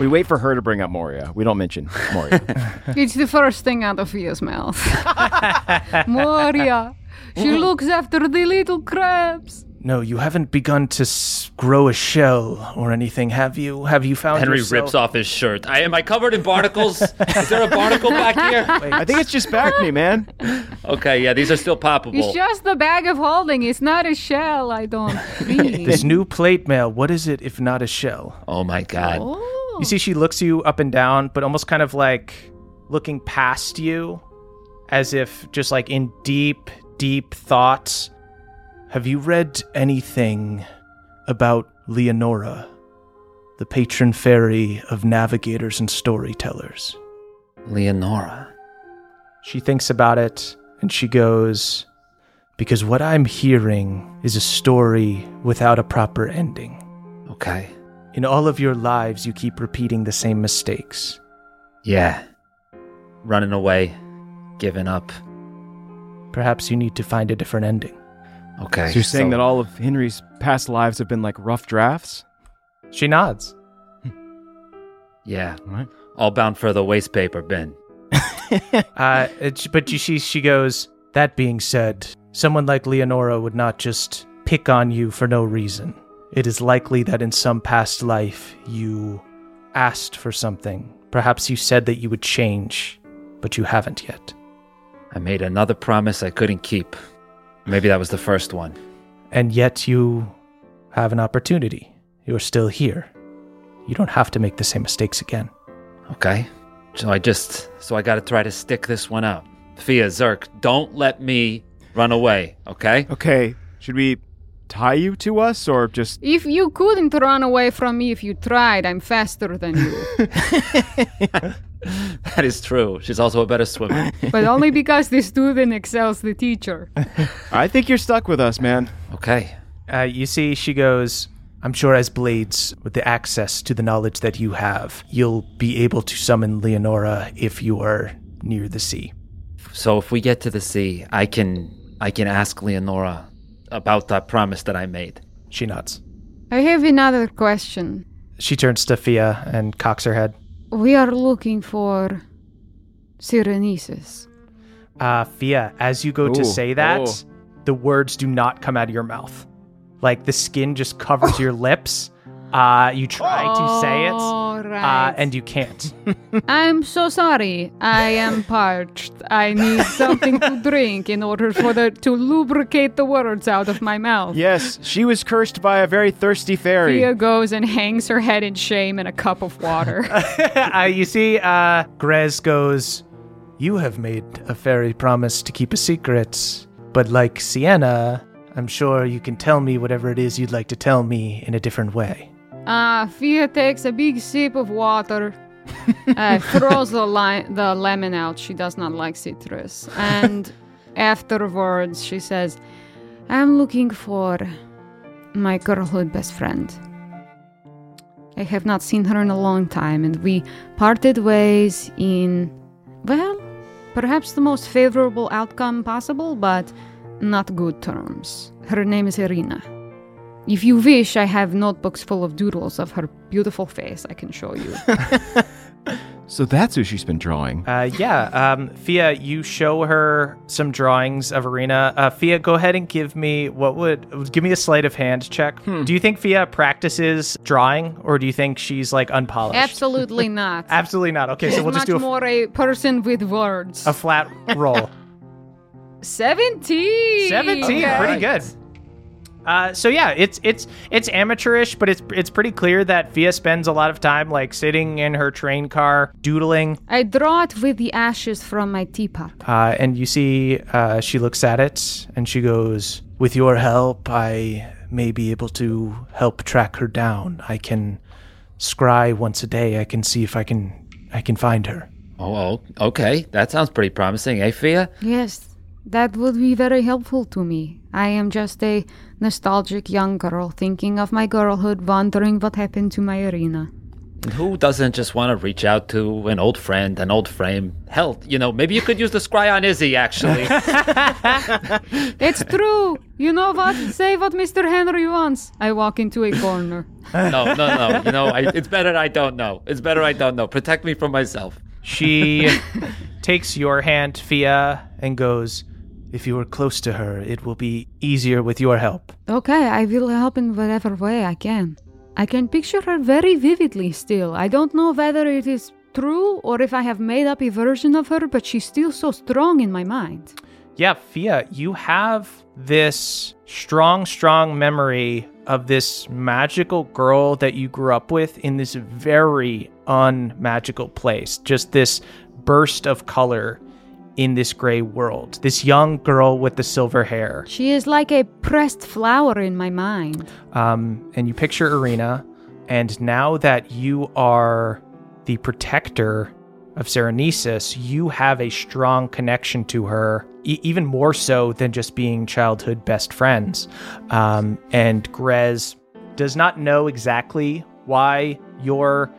Speaker 6: We wait for her to bring up Moria. We don't mention Moria.
Speaker 5: It's the first thing out of Fia's mouth. Moria. She looks after the little crabs.
Speaker 3: No, you haven't begun to s- grow a shell or anything, have you? Have you found
Speaker 4: Henry
Speaker 3: yourself-
Speaker 4: rips off his shirt. I, am I covered in barnacles? Is there a barnacle back here?
Speaker 6: I think it's just back me, man.
Speaker 4: Okay, yeah, these are still poppable.
Speaker 5: It's just the bag of holding. It's not a shell, I don't think.
Speaker 3: This new plate mail, what is it if not a shell?
Speaker 4: oh my god.
Speaker 5: oh.
Speaker 3: You see, she looks you up and down, but almost kind of like looking past you, as if just like in deep, deep thoughts. Have you read anything about Leonora, the patron fairy of navigators and storytellers?
Speaker 4: Leonora.
Speaker 3: She thinks about it and she goes, Because what I'm hearing is a story without a proper ending.
Speaker 4: Okay.
Speaker 3: In all of your lives, you keep repeating the same mistakes.
Speaker 4: Yeah. Running away. Giving up.
Speaker 3: Perhaps you need to find a different ending.
Speaker 4: Okay.
Speaker 6: So you're saying
Speaker 4: so-
Speaker 6: that all of Henry's past lives have been like rough drafts?
Speaker 3: She nods.
Speaker 4: Yeah.
Speaker 6: Right.
Speaker 4: All bound for the waste paper bin.
Speaker 3: Uh, it, but you see, she goes, That being said, someone like Leonora would not just pick on you for no reason. It is likely that in some past life you asked for something. Perhaps you said that you would change, but you haven't yet.
Speaker 4: I made another promise I couldn't keep. Maybe that was the first one.
Speaker 3: And yet you have an opportunity. You are still here. You don't have to make the same mistakes again.
Speaker 4: Okay. So I just so I gotta try to stick this one out. Fia Zirk, don't let me run away, okay?
Speaker 6: Okay, should we tie you to us or just.
Speaker 5: If you couldn't run away from me if you tried, I'm faster than you.
Speaker 4: That is true. She's also a better swimmer.
Speaker 5: but only because the student excels the teacher.
Speaker 6: I think you're stuck with us, man.
Speaker 4: Okay.
Speaker 3: Uh, you see, she goes, I'm sure as Blades, with the access to the knowledge that you have, you'll be able to summon Leonora if you are near the sea.
Speaker 4: So if we get to the sea, I can I can ask Leonora about that promise that I made.
Speaker 3: She nods.
Speaker 5: I have another question.
Speaker 3: She turns to Fia and cocks her head.
Speaker 5: We are looking for Sirenesis.
Speaker 3: Uh, Fia, as you go to say that,
Speaker 6: oh.
Speaker 3: the words do not come out of your mouth. Like the skin just covers your lips. Uh, you try to say it,
Speaker 5: All
Speaker 3: uh, and you can't.
Speaker 5: I'm so sorry. I am parched. I need something to drink in order for the to lubricate the words out of my mouth.
Speaker 6: Yes, she was cursed by a very thirsty fairy.
Speaker 5: Fia goes and hangs her head in shame in a cup of water.
Speaker 3: uh, you see, uh, Grez goes, You have made a fairy promise to keep a secret, but like Sienna, I'm sure you can tell me whatever it is you'd like to tell me in a different way.
Speaker 5: Uh, Fia takes a big sip of water, uh, throws the, li- the lemon out. She does not like citrus. And afterwards, she says, I'm looking for my girlhood best friend. I have not seen her in a long time, and we parted ways in, well, perhaps the most favorable outcome possible, but not good terms. Her name is Irina. If you wish, I have notebooks full of doodles of her beautiful face I can show you.
Speaker 6: So that's who she's been drawing.
Speaker 3: Uh, yeah, um, Fia, you show her some drawings of Irina. Uh, Fia, go ahead and give me what would give me a sleight of hand check. Do you think Fia practices drawing, or do you think she's like unpolished?
Speaker 5: Absolutely not.
Speaker 3: Absolutely not. Okay, so we'll just do a,
Speaker 5: more a person with words.
Speaker 3: a flat roll.
Speaker 5: 17!
Speaker 3: 17,
Speaker 5: Okay.
Speaker 3: pretty good. Uh, so yeah, it's it's it's amateurish, but it's it's pretty clear that Fia spends a lot of time like sitting in her train car doodling,
Speaker 5: I draw it with the ashes from my teapot.
Speaker 3: uh, and you see uh, she looks at it and she goes, "With your help, I may be able to help track her down. I can scry once a day. I can see if I can I can find her."
Speaker 4: Oh, oh, okay. That sounds pretty promising, eh, Fia?
Speaker 5: Yes, that would be very helpful to me. I am just a nostalgic young girl thinking of my girlhood, wondering what happened to my Irina.
Speaker 4: And who doesn't just want to reach out to an old friend, an old frame? Hell, you know, maybe you could use the scry on Izzy, actually.
Speaker 5: It's true. You know what? Say what Mr. Henry wants. I walk into a corner.
Speaker 4: no, no, no. You know, I, it's better I don't know. It's better I don't know. Protect me from myself.
Speaker 3: She takes your hand, Fia, and goes, If you are close to her, it will be easier with your help.
Speaker 5: Okay, I will help in whatever way I can. I can picture her very vividly still. I don't know whether it is true or if I have made up a version of her, but she's still so strong in my mind.
Speaker 3: Yeah, Fia, you have this strong, strong memory of this magical girl that you grew up with in this very unmagical place. Just this burst of color in this gray world. This young girl with the silver hair.
Speaker 5: She is like a pressed flower in my mind.
Speaker 3: Um, and you picture Irina, and now that you are the protector of Serenesis, you have a strong connection to her, e- even more so than just being childhood best friends. Um, and Grez does not know exactly why your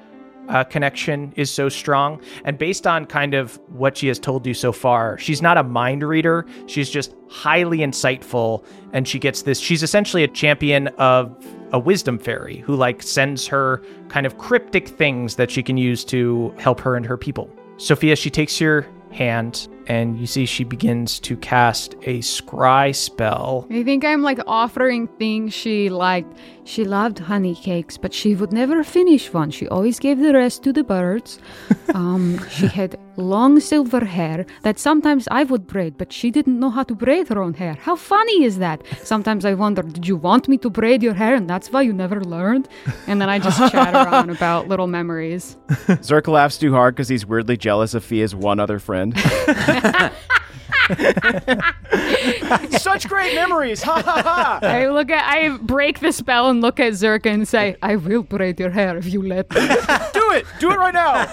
Speaker 3: uh, connection is so strong. And based on kind of what she has told you so far, she's not a mind reader. She's just highly insightful. And she gets this, she's essentially a champion of a wisdom fairy who like sends her kind of cryptic things that she can use to help her and her people. Sophia, she takes your hand and you see she begins to cast a scry spell.
Speaker 5: I think I'm like offering things she liked. She loved honey cakes, but she would never finish one. She always gave the rest to the birds. Um, she had long silver hair that sometimes I would braid, but she didn't know how to braid her own hair. How funny is that? Sometimes I wonder, did you want me to braid your hair and that's why you never learned? And then I just chatter on about little memories.
Speaker 6: Zirk laughs too hard because he's weirdly jealous of Fia's one other friend. Such great memories! Ha ha ha!
Speaker 5: I look at, I break the spell and look at Zerka and say, I will braid your hair if you let me.
Speaker 6: Do it! Do it right now!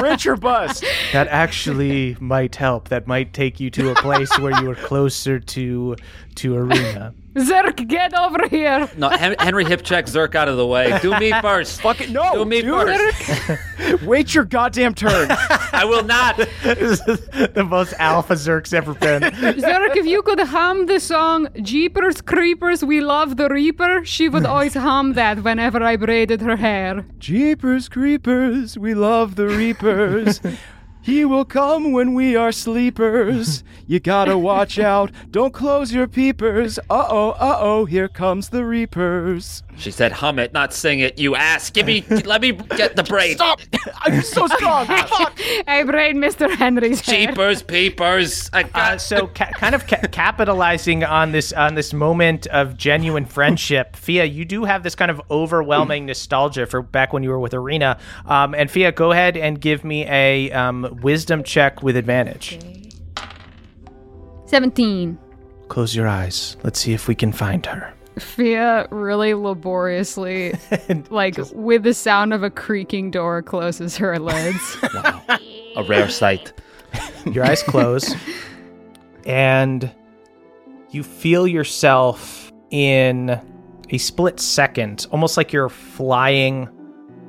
Speaker 6: French or bust?
Speaker 3: That actually might help. That might take you to a place where you are closer to to Irina.
Speaker 5: Zirk, get over here.
Speaker 4: No, Hen- Henry hip check Zirk out of the way. Do me first.
Speaker 6: Fuck it, no!
Speaker 4: Do me
Speaker 6: dude.
Speaker 4: first.
Speaker 6: Wait your goddamn turn!
Speaker 4: I will not.
Speaker 3: this is the most alpha Zirk's ever been.
Speaker 5: Zirk, if you could hum the song Jeepers Creepers, We Love the Reaper, she would always hum that whenever I braided her hair.
Speaker 6: Jeepers creepers, we love the reapers. He will come when we are sleepers. You gotta watch out, don't close your peepers. Uh oh, uh oh, here comes the reapers.
Speaker 4: She said, "Hum it, not sing it." You ass. Give me. let me get the braid.
Speaker 6: Stop! I'm so strong! Fuck!
Speaker 5: I braid Mr. Henry's hair.
Speaker 4: Cheapers, peepers. I
Speaker 3: Uh, so, ca- kind of ca- capitalizing on this on this moment of genuine friendship, Fia, you do have this kind of overwhelming nostalgia for back when you were with Irina. Um, and Fia, go ahead and give me a um, wisdom check with advantage.
Speaker 5: 17.
Speaker 3: Close your eyes. Let's see if we can find her.
Speaker 5: Fia really laboriously, like with the sound of a creaking door, closes her lids. Wow.
Speaker 4: A rare sight.
Speaker 3: Your eyes close, and you feel yourself in a split second, almost like you're flying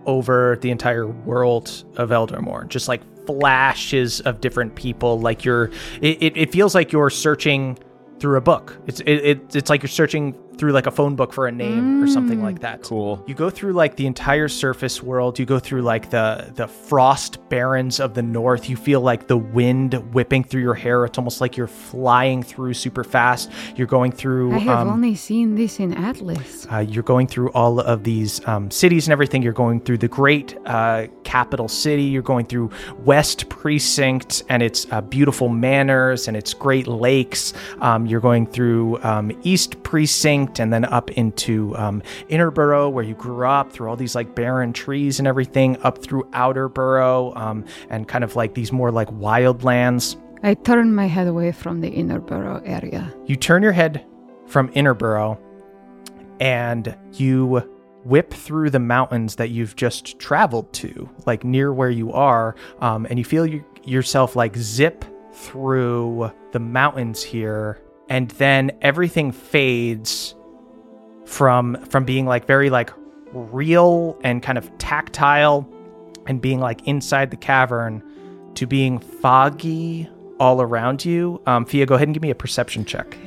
Speaker 3: over the entire world of Eldermourne. Just like flashes of different people, like you're. It, it, it feels like you're searching through a book. It's it, it it's like you're searching through like a phone book for a name or something like that.
Speaker 6: Cool.
Speaker 3: You go through like the entire surface world. You go through like the the frost barrens of the north. You feel like the wind whipping through your hair. It's almost like you're flying through super fast. You're going through.
Speaker 5: I have
Speaker 3: um,
Speaker 5: only seen this in Atlas.
Speaker 3: uh, you're going through all of these um, cities and everything. You're going through the great uh, capital city. You're going through West Precinct and its uh, beautiful manors and its great lakes. Um, you're going through um, East Precinct distinct, and then up into um, Innerborough, where you grew up, through all these like barren trees and everything, up through Outerborough, um, and kind of like these more like wildlands.
Speaker 5: I turn my head away from the inner borough area.
Speaker 3: You turn your head from Innerborough, and you whip through the mountains that you've just traveled to, like near where you are, um, and you feel you, yourself like zip through the mountains here, and then everything fades from from being like very like real and kind of tactile, and being like inside the cavern, to being foggy all around you. Um, Fia, go ahead and give me a perception check.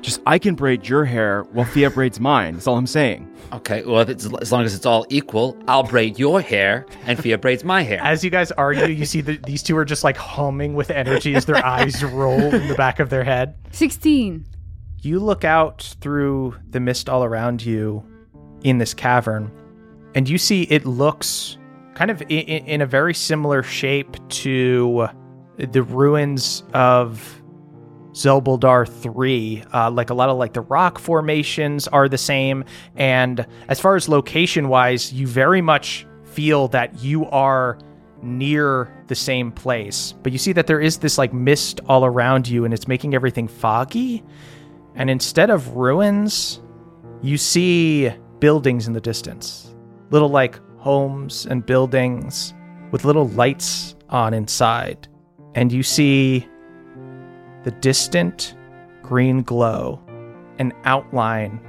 Speaker 6: Just I can braid your hair while Fia braids mine. That's all I'm saying.
Speaker 4: Okay, well, if it's, as long as it's all equal, I'll braid your hair and Fia braids my hair.
Speaker 3: As you guys argue, you see that these two are just like humming with energy as their eyes roll in the back of their head.
Speaker 5: 16.
Speaker 3: You look out through the mist all around you in this cavern, and you see it looks kind of in, in a very similar shape to the ruins of Zelbuldar 3. Uh, like a lot of like the rock formations are the same. And as far as location wise, you very much feel that you are near the same place. But you see that there is this like mist all around you and it's making everything foggy. And instead of ruins, you see buildings in the distance. Little like homes and buildings with little lights on inside. And you see the distant green glow, an outline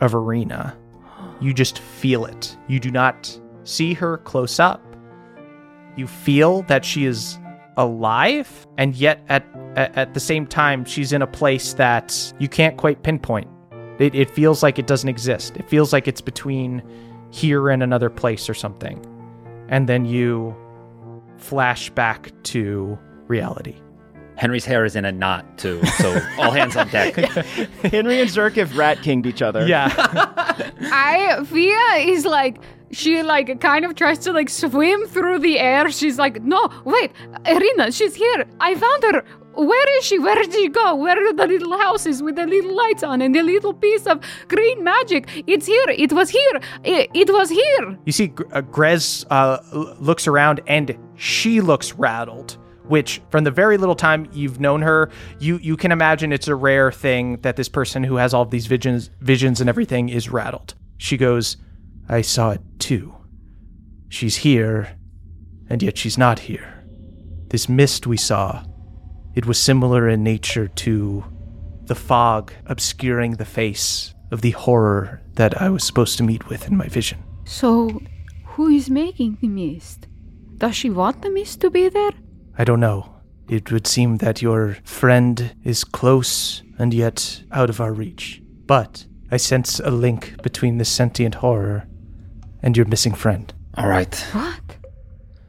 Speaker 3: of Irina. You just feel it. You do not see her close up. You feel that she is alive, and yet at, at, at the same time, she's in a place that you can't quite pinpoint. It, it feels like it doesn't exist. It feels like it's between here and another place or something. And then you flash back to reality.
Speaker 4: Henry's hair is in a knot, too, so all hands on deck.
Speaker 6: Henry and Zirk have rat kinged each other.
Speaker 3: Yeah.
Speaker 5: I Fia is like she like kind of tries to like swim through the air. She's like, no, wait, Irina, she's here. I found her. Where is she? Where did she go? Where are the little houses with the little lights on and the little piece of green magic? It's here. It was here. It, it was here.
Speaker 3: You see, uh, Grez uh, looks around and she looks rattled. Which, from the very little time you've known her, you you can imagine it's a rare thing that this person who has all these visions, visions and everything is rattled. She goes, "I saw it too. She's here, and yet she's not here. This mist we saw, it was similar in nature to the fog obscuring the face of the horror that I was supposed to meet with in my vision."
Speaker 5: So, who is making the mist? Does she want the mist to be there?
Speaker 3: I don't know. It would seem that your friend is close and yet out of our reach. But I sense a link between this sentient horror and your missing friend.
Speaker 4: All right.
Speaker 5: What?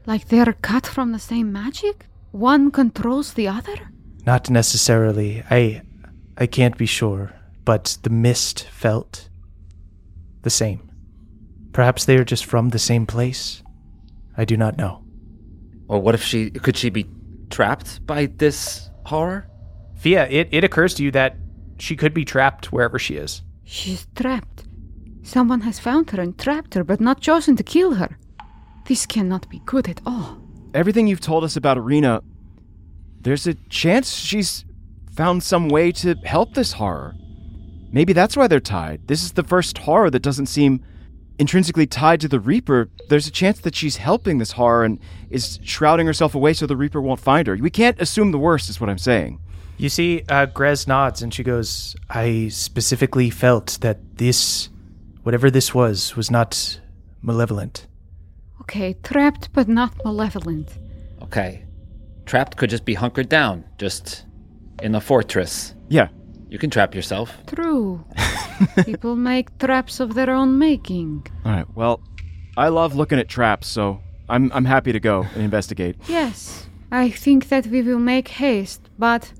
Speaker 5: Like they're cut from the same magic? One controls the other?
Speaker 3: Not necessarily. I I can't be sure, but the mist felt the same. Perhaps they are just from the same place. I do not know.
Speaker 4: Or what if she could she be trapped by this horror?
Speaker 3: Fia, it, it occurs to you that she could be trapped wherever she is.
Speaker 5: She's trapped. Someone has found her and trapped her, but not chosen to kill her. This cannot be good at all.
Speaker 6: Everything you've told us about Irina, there's a chance she's found some way to help this horror. Maybe that's why they're tied. This is the first horror that doesn't seem intrinsically tied to the Reaper. There's a chance that she's helping this horror and is shrouding herself away so the Reaper won't find her. We can't assume the worst, is what I'm saying.
Speaker 3: You see, uh, Grez nods and she goes, I specifically felt that this, whatever this was, was not malevolent.
Speaker 5: Okay, trapped but not malevolent.
Speaker 4: Okay. Trapped could just be hunkered down, just in a fortress.
Speaker 6: Yeah.
Speaker 4: You can trap yourself.
Speaker 5: True. People make traps of their own making.
Speaker 6: All right. Well, I love looking at traps, so I'm I'm happy to go and investigate.
Speaker 5: Yes, I think that we will make haste, but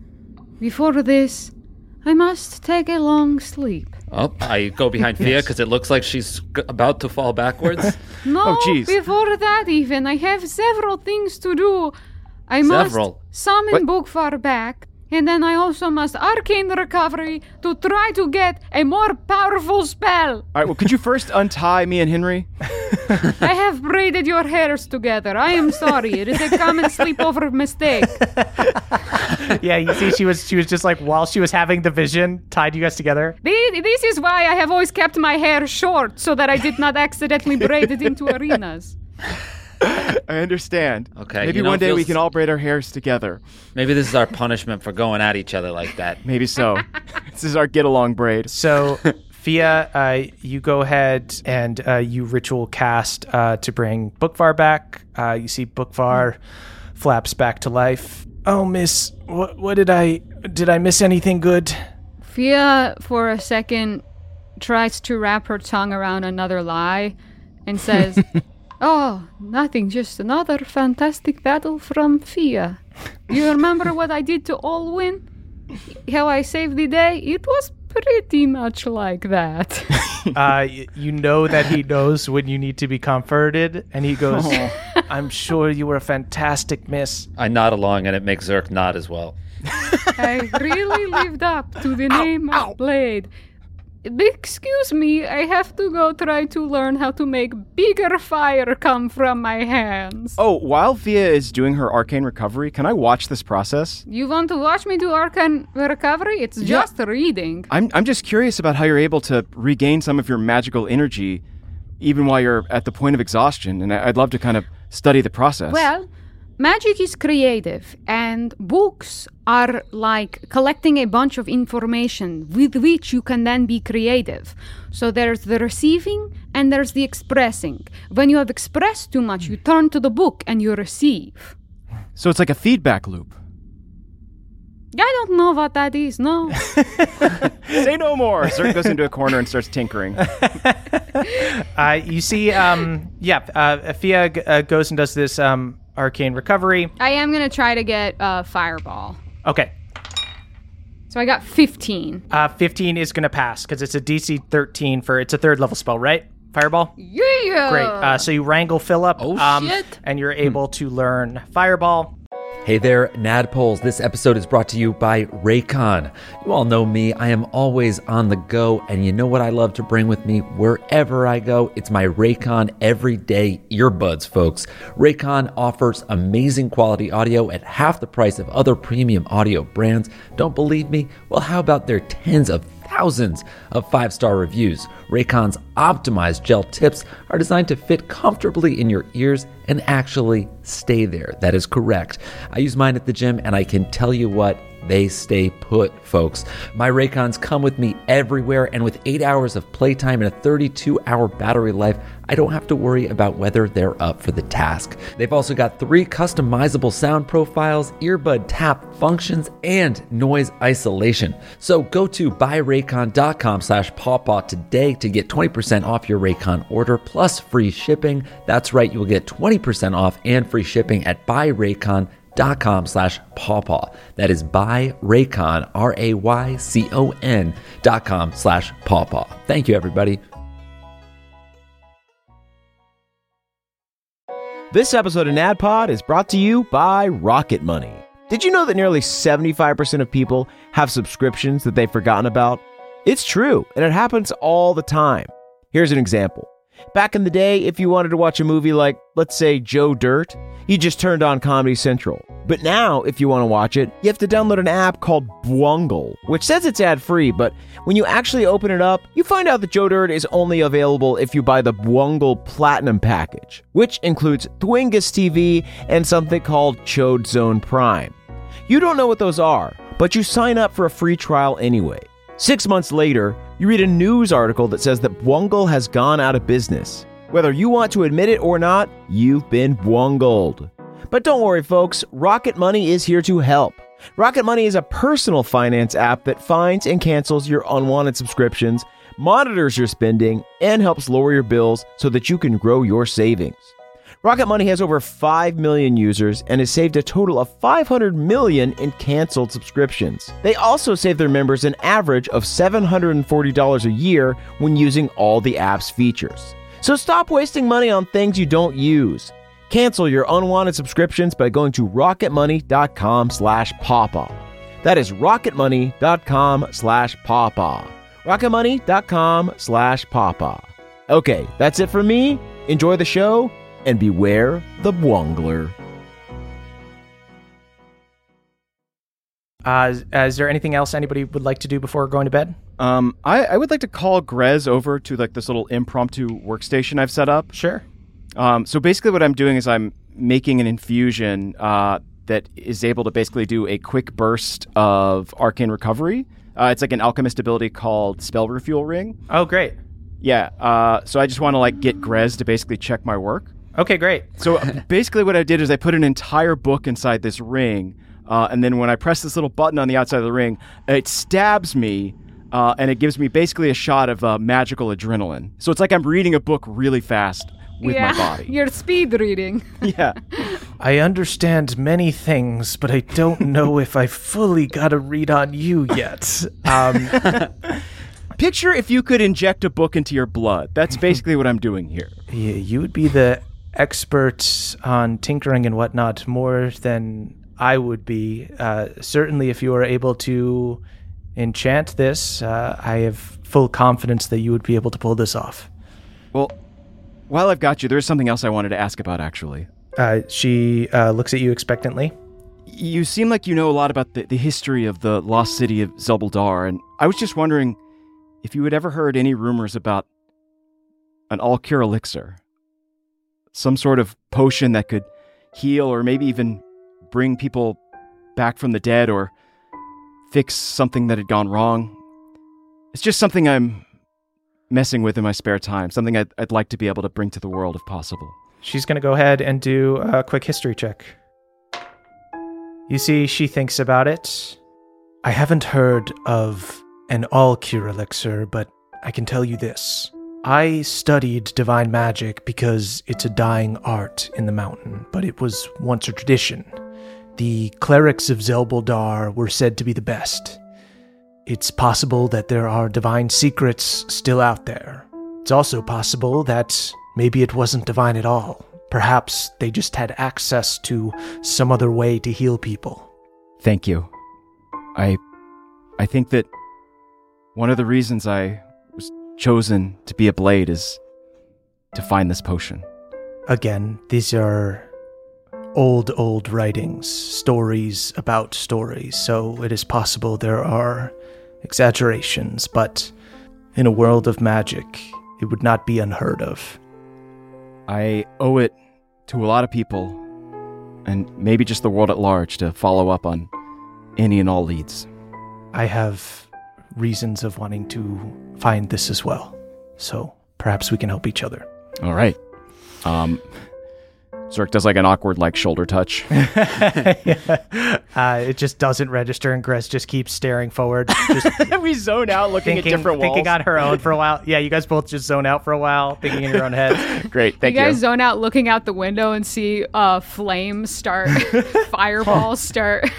Speaker 5: before this, I must take a long sleep.
Speaker 4: Oh, I go behind Fia because it looks like she's g- about to fall backwards.
Speaker 5: No,
Speaker 6: Oh, jeez.
Speaker 5: before that even, I have several things to do. I
Speaker 4: Several?
Speaker 5: must summon
Speaker 6: What?
Speaker 5: Bogfar back. And then I also must arcane recovery to try to get a more powerful spell.
Speaker 6: All right, well, could you first untie me and Henry?
Speaker 5: I have braided your hairs together. I am sorry. It is a common sleepover mistake.
Speaker 3: Yeah, you see, she was she was just like while she was having the vision, tied you guys together.
Speaker 5: Thi- This is why I have always kept my hair short, so that I did not accidentally braid it into Irina's.
Speaker 6: I understand.
Speaker 7: Okay,
Speaker 6: Maybe
Speaker 7: you know,
Speaker 6: one day we can all braid our hairs together.
Speaker 7: Maybe this is our punishment for going at each other like that.
Speaker 6: Maybe so. this is our get along braid.
Speaker 3: So, Fia, uh, you go ahead and uh, you ritual cast uh, to bring Bookvar back. Uh, you see Bookvar flaps back to life. Oh, Miss, what, what did I did I miss anything good?
Speaker 5: Fia, for a second, tries to wrap her tongue around another lie and says, Oh, nothing, just another fantastic battle from Fia. You remember what I did to Olwyn? How I saved the day? It was pretty much like that.
Speaker 3: Uh, you know that he knows when you need to be comforted, and he goes, "I'm sure you were a fantastic miss."
Speaker 7: I nod along, and it makes Zirk nod as well.
Speaker 5: I really lived up to the name I played. Excuse me, I have to go try to learn how to make bigger fire come from my hands.
Speaker 6: Oh, while Fia is doing her arcane recovery, can I watch this process?
Speaker 5: You want to watch me do Arcane Recovery? It's just reading.
Speaker 6: I'm, I'm just curious about how you're able to regain some of your magical energy even while you're at the point of exhaustion, and I'd love to kind of study the process.
Speaker 5: Well, magic is creative, and books are like collecting a bunch of information with which you can then be creative. So there's the receiving and there's the expressing. When you have expressed too much, you turn to the book and you receive.
Speaker 6: so it's like a feedback loop.
Speaker 5: I don't know what that is, no.
Speaker 6: Say no more. Zirk goes into a corner and starts tinkering.
Speaker 3: Uh, you see, um, yeah, uh, Fia g- uh, goes and does this um, arcane recovery.
Speaker 5: I am going to try to get a fireball.
Speaker 3: Okay,
Speaker 5: So I got 15.
Speaker 3: uh, 15 is going to pass because it's a DC 13 for it's a third level spell, right? Fireball.
Speaker 5: Yeah!
Speaker 3: Great. Uh, so you wrangle Philip.
Speaker 7: Oh,
Speaker 3: um,
Speaker 7: shit.
Speaker 3: And you're able to learn Fireball.
Speaker 4: Hey there, Naddpoles. This episode is brought to you by Raycon. You all know me, I am always on the go, and you know what I love to bring with me wherever I go? It's my Raycon everyday earbuds, folks. Raycon offers amazing quality audio at half the price of other premium audio brands. Don't believe me? Well, how about their tens of thousands of five star reviews. Raycon's optimized gel tips are designed to fit comfortably in your ears and actually stay there. That is correct. I use mine at the gym, and I can tell you what. They stay put, folks. My Raycons come with me everywhere, and with eight hours of playtime and a 32 hour battery life, I don't have to worry about whether they're up for the task. They've also got three customizable sound profiles, earbud tap functions, and noise isolation. So go to buyraycon.com slash pawpaw today to get 20% off your Raycon order plus free shipping. That's right, you will get 20% off and free shipping at buyraycon.com slash pawpaw. That is buyraycon, R-A-Y-C-O-N dot com slash pawpaw. Thank you, everybody.
Speaker 2: This episode of Naddpod is brought to you by Rocket Money. Did you know that nearly 75% of people have subscriptions that they've forgotten about? It's true, and it happens all the time. Here's an example. Back in the day, if you wanted to watch a movie like, let's say, Joe Dirt, you just turned on Comedy Central. But now, if you want to watch it, you have to download an app called Bwungle, which says it's ad free, but when you actually open it up, you find out that Joe Dirt is only available if you buy the Bwungle Platinum package, which includes Twingus TV and something called Chode Zone Prime. You don't know what those are, but you sign up for a free trial anyway. Six months later, you read a news article that says that Bwungle has gone out of business. Whether you want to admit it or not, you've been Bwungled. But don't worry, folks, Rocket Money is here to help. Rocket Money is a personal finance app that finds and cancels your unwanted subscriptions, monitors your spending, and helps lower your bills so that you can grow your savings. Rocket Money has over 5 million users and has saved a total of 500 million in canceled subscriptions. They also save their members an average of $740 a year when using all the app's features. So stop wasting money on things you don't use. Cancel your unwanted subscriptions by going to rocketmoney.com slash pawpaw. That is rocketmoney.com slash pawpaw. rocketmoney.com slash pawpaw. Okay, that's it for me. Enjoy the show and beware the bwongler.
Speaker 3: Uh, is, uh, is there anything else anybody would like to do before going to bed?
Speaker 6: Um, I, I would like to call Grez over to like this little impromptu workstation I've set up.
Speaker 3: Sure.
Speaker 6: Um, so basically, what I'm doing is I'm making an infusion uh, that is able to basically do a quick burst of arcane recovery. Uh, it's like an alchemist ability called Spell Refuel Ring.
Speaker 3: Oh, great.
Speaker 6: Yeah. Uh, so I just want to like get Grez to basically check my work.
Speaker 3: Okay, great.
Speaker 6: So basically, what I did is I put an entire book inside this ring, uh, and then when I press this little button on the outside of the ring, it stabs me, uh, and it gives me basically a shot of uh, magical adrenaline. So it's like I'm reading a book really fast with
Speaker 5: yeah,
Speaker 6: my body.
Speaker 5: You're speed reading.
Speaker 6: yeah.
Speaker 3: I understand many things, but I don't know if I fully got a read on you yet. Um,
Speaker 6: Picture if you could inject a book into your blood. That's basically what I'm doing here.
Speaker 3: y- you would be the expert on tinkering and whatnot more than I would be. Uh, certainly, if you are able to enchant this, uh, I have full confidence that you would be able to pull this off.
Speaker 6: Well, while I've got you, there's something else I wanted to ask about actually.
Speaker 3: Uh, she uh, looks at you expectantly.
Speaker 6: You seem like you know a lot about the, the history of the lost city of Zelbuldar, and I was just wondering if you had ever heard any rumors about an all cure elixir. Some sort of potion that could heal or maybe even bring people back from the dead or fix something that had gone wrong. It's just something I'm messing with in my spare time, something I'd, I'd like to be able to bring to the world if possible.
Speaker 3: She's going to go ahead and do a quick history check. You see, she thinks about it. I haven't heard of an all cure elixir, but I can tell you this. I studied divine magic because it's a dying art in the mountain, but it was once a tradition. The clerics of Zelbuldar were said to be the best. It's possible that there are divine secrets still out there. It's also possible that maybe it wasn't divine at all. Perhaps they just had access to some other way to heal people.
Speaker 6: Thank you. I I think that one of the reasons I chosen to be a blade is to find this potion.
Speaker 3: Again, these are old, old writings, stories about stories, so it is possible there are exaggerations, but in a world of magic, it would not be unheard of.
Speaker 6: I owe it to a lot of people and maybe just the world at large to follow up on any and all leads.
Speaker 3: I have reasons of wanting to find this as well, so perhaps we can help each other.
Speaker 6: All right. Um Zirk does like an awkward like shoulder touch.
Speaker 3: uh, it just doesn't register, and Grez just keeps staring forward, just
Speaker 6: we zone out looking
Speaker 3: thinking,
Speaker 6: at different walls.
Speaker 3: thinking on her own for a while. Yeah, you guys both just zone out for a while, thinking in your own heads.
Speaker 6: Great, thank
Speaker 5: you
Speaker 6: you.
Speaker 5: guys zone out looking out the window and see uh, flames start, fireballs start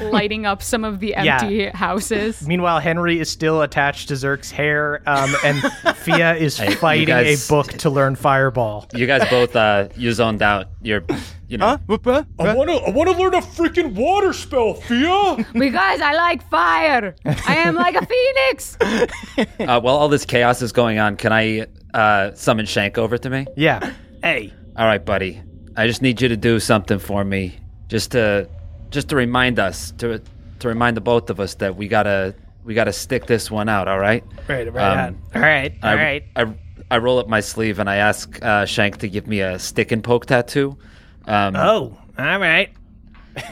Speaker 5: lighting up some of the
Speaker 3: Yeah.
Speaker 5: empty houses.
Speaker 3: Meanwhile, Henry is still attached to Zirk's hair, um, and Fia is
Speaker 4: Hey,
Speaker 3: fighting
Speaker 4: guys-
Speaker 3: a book to learn Fireball.
Speaker 4: You guys both uh you zoned out. You're you know
Speaker 6: Huh? What- what? What?
Speaker 3: want to, I want to learn a freaking water spell, Fia.
Speaker 5: because I like fire. I am like a phoenix.
Speaker 4: uh, while all this chaos is going on, can I uh summon Shank over to me?
Speaker 3: yeah. Hey.
Speaker 4: All right, buddy. I just need you to do something for me, just to just to remind us to to remind the both of us that we gotta we gotta stick this one out. All right.
Speaker 3: Right, right.
Speaker 4: Um,
Speaker 3: on. All right. All
Speaker 4: I,
Speaker 3: right.
Speaker 4: I, I roll up my sleeve and I ask uh, Shank to give me a stick and poke tattoo um,
Speaker 3: Oh, all right.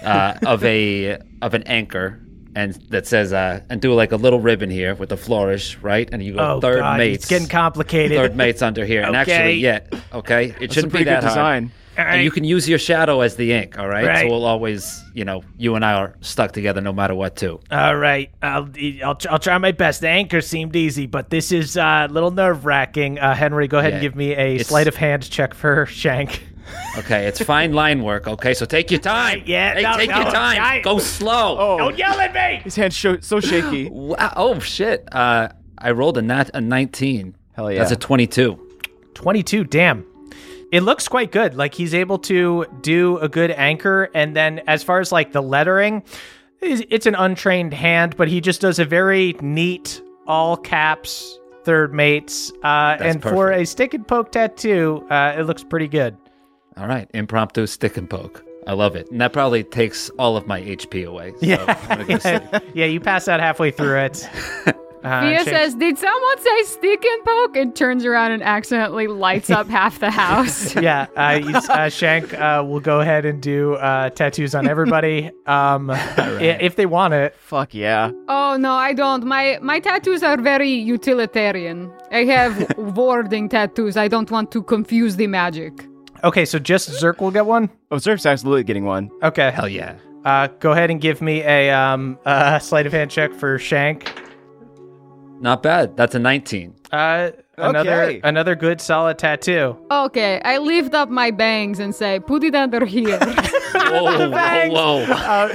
Speaker 4: uh, of a of an anchor, and that says uh, and do like a little ribbon here with a flourish, right? And you go
Speaker 3: Oh,
Speaker 4: third
Speaker 3: God,
Speaker 4: mates.
Speaker 3: it's getting complicated.
Speaker 4: Third mates under here, and actually, yeah, okay, it
Speaker 6: That's
Speaker 4: shouldn't be
Speaker 6: pretty
Speaker 4: that
Speaker 6: good
Speaker 4: hard.
Speaker 6: design.
Speaker 3: All
Speaker 4: And you can use your shadow as the ink, all right?
Speaker 3: Right.
Speaker 4: So we'll always, you know, you and I are stuck together no matter what, too.
Speaker 3: All right, I'll, I'll I'll try my best. The anchor seemed easy, but this is uh, a little nerve wracking. Uh, Henry, go ahead and give me a
Speaker 4: it's-
Speaker 3: sleight of hand check for Shank.
Speaker 4: Okay, it's fine line work, okay? So take your time.
Speaker 3: Yeah,
Speaker 4: Hey,
Speaker 3: no,
Speaker 4: take
Speaker 3: no,
Speaker 4: your time.
Speaker 3: I-
Speaker 4: Go slow.
Speaker 6: Oh,
Speaker 3: Don't yell at me.
Speaker 6: his hand's sho- so shaky.
Speaker 4: Wow. Oh, shit. Uh, I rolled a nat a 19.
Speaker 6: Hell yeah.
Speaker 4: That's a 22.
Speaker 3: 22 damn it looks quite good like he's able to do a good anchor and then as far as like the lettering It's an untrained hand, but he just does a very neat all caps third mates. Uh, and for a stick and poke tattoo, uh, it looks pretty good.
Speaker 4: All right, impromptu stick and poke. I love it, and that probably takes all of my HP away. So I'm go sleep.
Speaker 3: yeah, you pass out halfway through it. Uh,
Speaker 5: Fia
Speaker 3: Shank-
Speaker 5: says, Did someone say stick and poke? And turns around and accidentally lights up half the house.
Speaker 3: yeah, uh, you- uh, Shank uh, will go ahead and do uh, tattoos on everybody um, i- if they want it.
Speaker 6: Fuck yeah.
Speaker 5: oh no, I don't. My my tattoos are very utilitarian. I have warding tattoos. I don't want to confuse the magic.
Speaker 3: Okay, so just Zirk will get one.
Speaker 6: Oh, Zirk's absolutely getting one.
Speaker 3: Okay,
Speaker 4: Hell yeah.
Speaker 3: uh, go ahead and give me a um, uh, sleight of hand check for Shank.
Speaker 4: Not bad. That's a 19.
Speaker 3: Uh, another
Speaker 6: Okay.
Speaker 3: another good solid tattoo.
Speaker 5: Okay, I lift up my bangs and say, Put it under here.
Speaker 4: Whoa, whoa, whoa.
Speaker 3: Uh,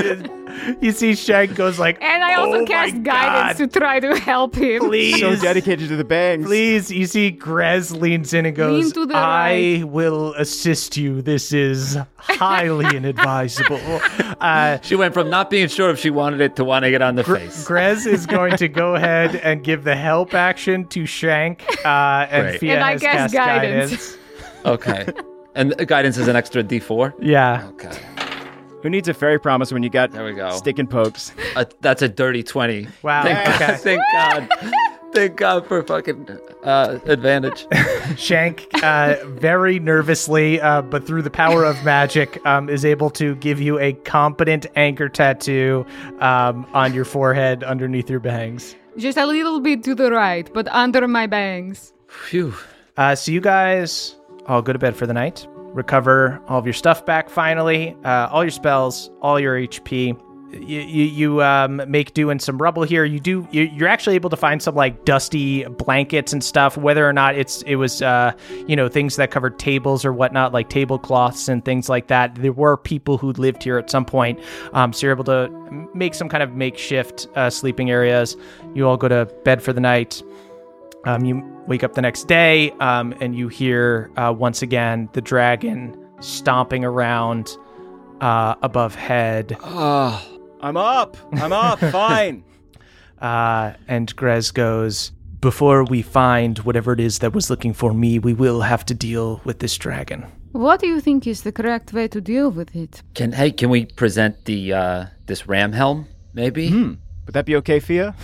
Speaker 3: you see, Shank goes like,
Speaker 5: And I also
Speaker 3: "Oh
Speaker 5: cast guidance
Speaker 3: God,
Speaker 5: to try to help him.
Speaker 3: Please,
Speaker 6: So dedicated to the bangs.
Speaker 3: Please, you see, Grez leans in and goes,
Speaker 5: Lean to the
Speaker 3: I will assist you. This is highly inadvisable. Uh,
Speaker 4: She went from not being sure if she wanted it to wanting it on the face.
Speaker 3: Grez is going to go ahead and give the help action to Shank, uh, and
Speaker 4: Great.
Speaker 3: Fia
Speaker 5: And I
Speaker 3: has
Speaker 5: cast
Speaker 3: cast
Speaker 5: guidance.
Speaker 4: Okay. And guidance is an extra D4.
Speaker 3: Yeah.
Speaker 4: Okay.
Speaker 6: Who needs a fairy promise when you got
Speaker 4: There we go.
Speaker 6: stick and pokes?
Speaker 4: Uh, that's a dirty 20.
Speaker 3: Wow,
Speaker 4: Thank,
Speaker 3: okay.
Speaker 4: thank God. Thank God for fucking uh, advantage.
Speaker 3: Shank, uh, very nervously, uh, but through the power of magic, um, is able to give you a competent anchor tattoo um, on your forehead underneath your bangs.
Speaker 5: Just a little bit to the right, but under my bangs.
Speaker 4: Phew.
Speaker 3: Uh, so you guys all go to bed for the night. Recover all of your stuff back finally, uh, all your spells, all your HP. You, you, you um, make do in some rubble here. You do. You, you're actually able to find some like dusty blankets and stuff. Whether or not it's it was uh, you know things that covered tables or whatnot, like tablecloths and things like that. There were people who lived here at some point, um, so you're able to make some kind of makeshift uh, sleeping areas. You all go to bed for the night. Um, you wake up the next day um, and you hear uh, once again the dragon stomping around uh, above head.
Speaker 4: Oh,
Speaker 6: I'm up. I'm up. Fine.
Speaker 3: Uh, and Grez goes, Before we find whatever it is that was looking for me, we will have to deal with this dragon.
Speaker 5: What do you think is the correct way to deal with it?
Speaker 4: can hey, can we present the uh, this ram helm? Maybe
Speaker 6: Would that be okay, Fia?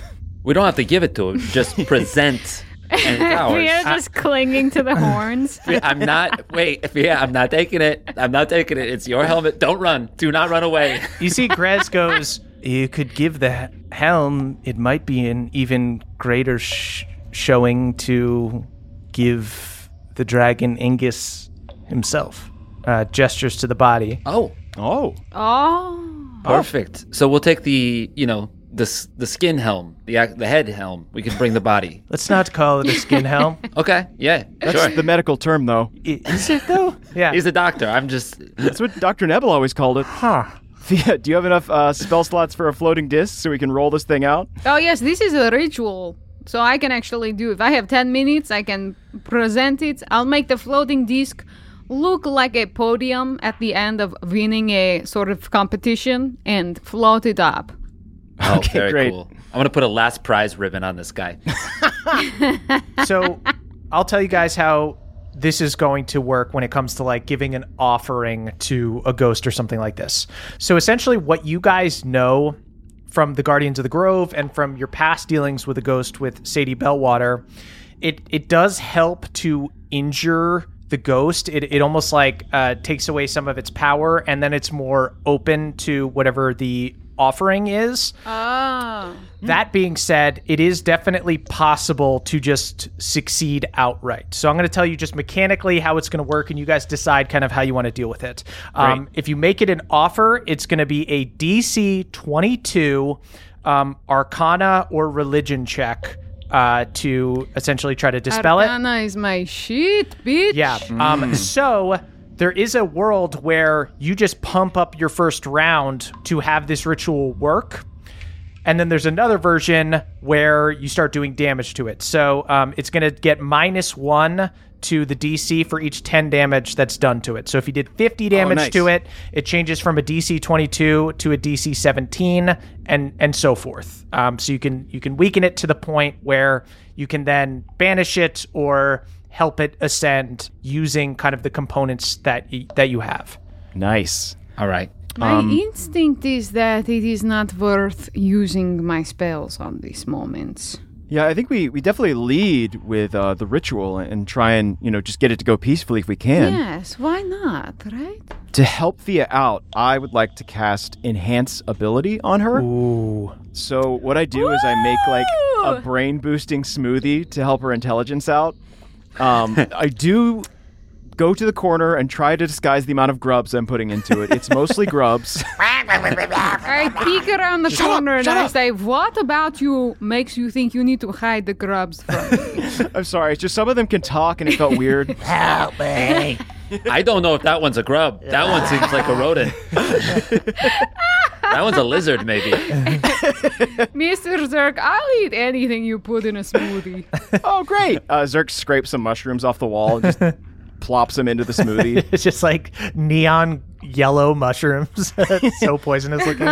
Speaker 4: we don't have to give it to him. Just present. And it's ours.
Speaker 5: We are just clinging to the horns.
Speaker 4: I'm not. Wait, yeah, I'm not taking it. I'm not taking it. It's your helmet. Don't run. Do not run away.
Speaker 3: You see, Grez goes, You could give the helm, it might be an even greater sh- showing to give the dragon Ingus himself. Uh, gestures to the body.
Speaker 4: Oh,
Speaker 6: Oh.
Speaker 5: Oh.
Speaker 4: perfect. So we'll take the, you know, the the skin helm, the the head helm. We can bring the body.
Speaker 3: Let's not call it a skin helm.
Speaker 4: Okay. Yeah.
Speaker 6: That's
Speaker 4: sure.
Speaker 6: the medical term, though.
Speaker 3: Is it though? Yeah.
Speaker 4: He's a doctor. I'm just.
Speaker 6: That's what Dr. Nebel always called it.
Speaker 3: huh.
Speaker 6: Fia, do you have enough uh, spell slots for a floating disc so we can roll this thing out?
Speaker 5: Oh, yes, this is a ritual. So I can actually do If I have 10 minutes, I can present it. I'll make the floating disc look like a podium at the end of winning a sort of competition and float it up.
Speaker 4: Oh,
Speaker 6: Okay,
Speaker 4: very
Speaker 6: great.
Speaker 4: cool. I'm gonna put a last prize ribbon on this guy.
Speaker 3: so I'll tell you guys how this is going to work when it comes to like giving an offering to a ghost or something like this. So essentially what you guys know from the Guardians of the Grove and from your past dealings with a ghost with Sadie Bellwater, it it does help to injure the ghost. It, it almost like uh, takes away some of its power and then it's more open to whatever the offering is.
Speaker 5: Oh.
Speaker 3: That being said, it is definitely possible to just succeed outright. So I'm going to tell you just mechanically how it's going to work, and you guys decide kind of how you want to deal with it. Um, if you make it an offer, it's going to be a DC 22 um, Arcana or Religion check uh, to essentially try to dispel it.
Speaker 5: Arcana is my shit, bitch.
Speaker 3: Yeah. Um, so there is a world where you just pump up your first round to have this ritual work. And then there's another version where you start doing damage to it. So um, it's going to get minus one to the DC for each 10 damage that's done to it. So if you did 50 damage
Speaker 6: nice.
Speaker 3: to it, it changes from a DC 22 to a DC 17 and and so forth. Um, so you can you can weaken it to the point where you can then banish it or help it ascend using kind of the components that y- that you have.
Speaker 6: Nice.
Speaker 4: All right.
Speaker 5: My instinct is that it is not worth using my spells on these moments.
Speaker 6: Yeah, I think we, we definitely lead with uh, the ritual and try and, you know, just get it to go peacefully if we can.
Speaker 5: Yes, why not, right?
Speaker 6: To help Fia out, I would like to cast Enhance Ability on her.
Speaker 3: Ooh.
Speaker 6: So what I do is I make like a brain boosting smoothie to help her intelligence out. Um, I do go to the corner and try to disguise the amount of grubs I'm putting into it. It's mostly grubs.
Speaker 5: I peek around the
Speaker 6: Shut up,
Speaker 5: corner and
Speaker 6: shut
Speaker 5: I
Speaker 6: up.
Speaker 5: say, What about you makes you think you need to hide the grubs from me?
Speaker 6: I'm sorry. It's just some of them can talk and it felt weird.
Speaker 4: Help me. I don't know if that one's a grub. That one seems like a rodent. That one's a lizard, maybe.
Speaker 5: Mr. Zirk, I'll eat anything you put in a smoothie.
Speaker 6: oh, great. Uh, Zirk scrapes some mushrooms off the wall and just plops them into the smoothie.
Speaker 3: It's just like neon yellow mushrooms. So poisonous looking.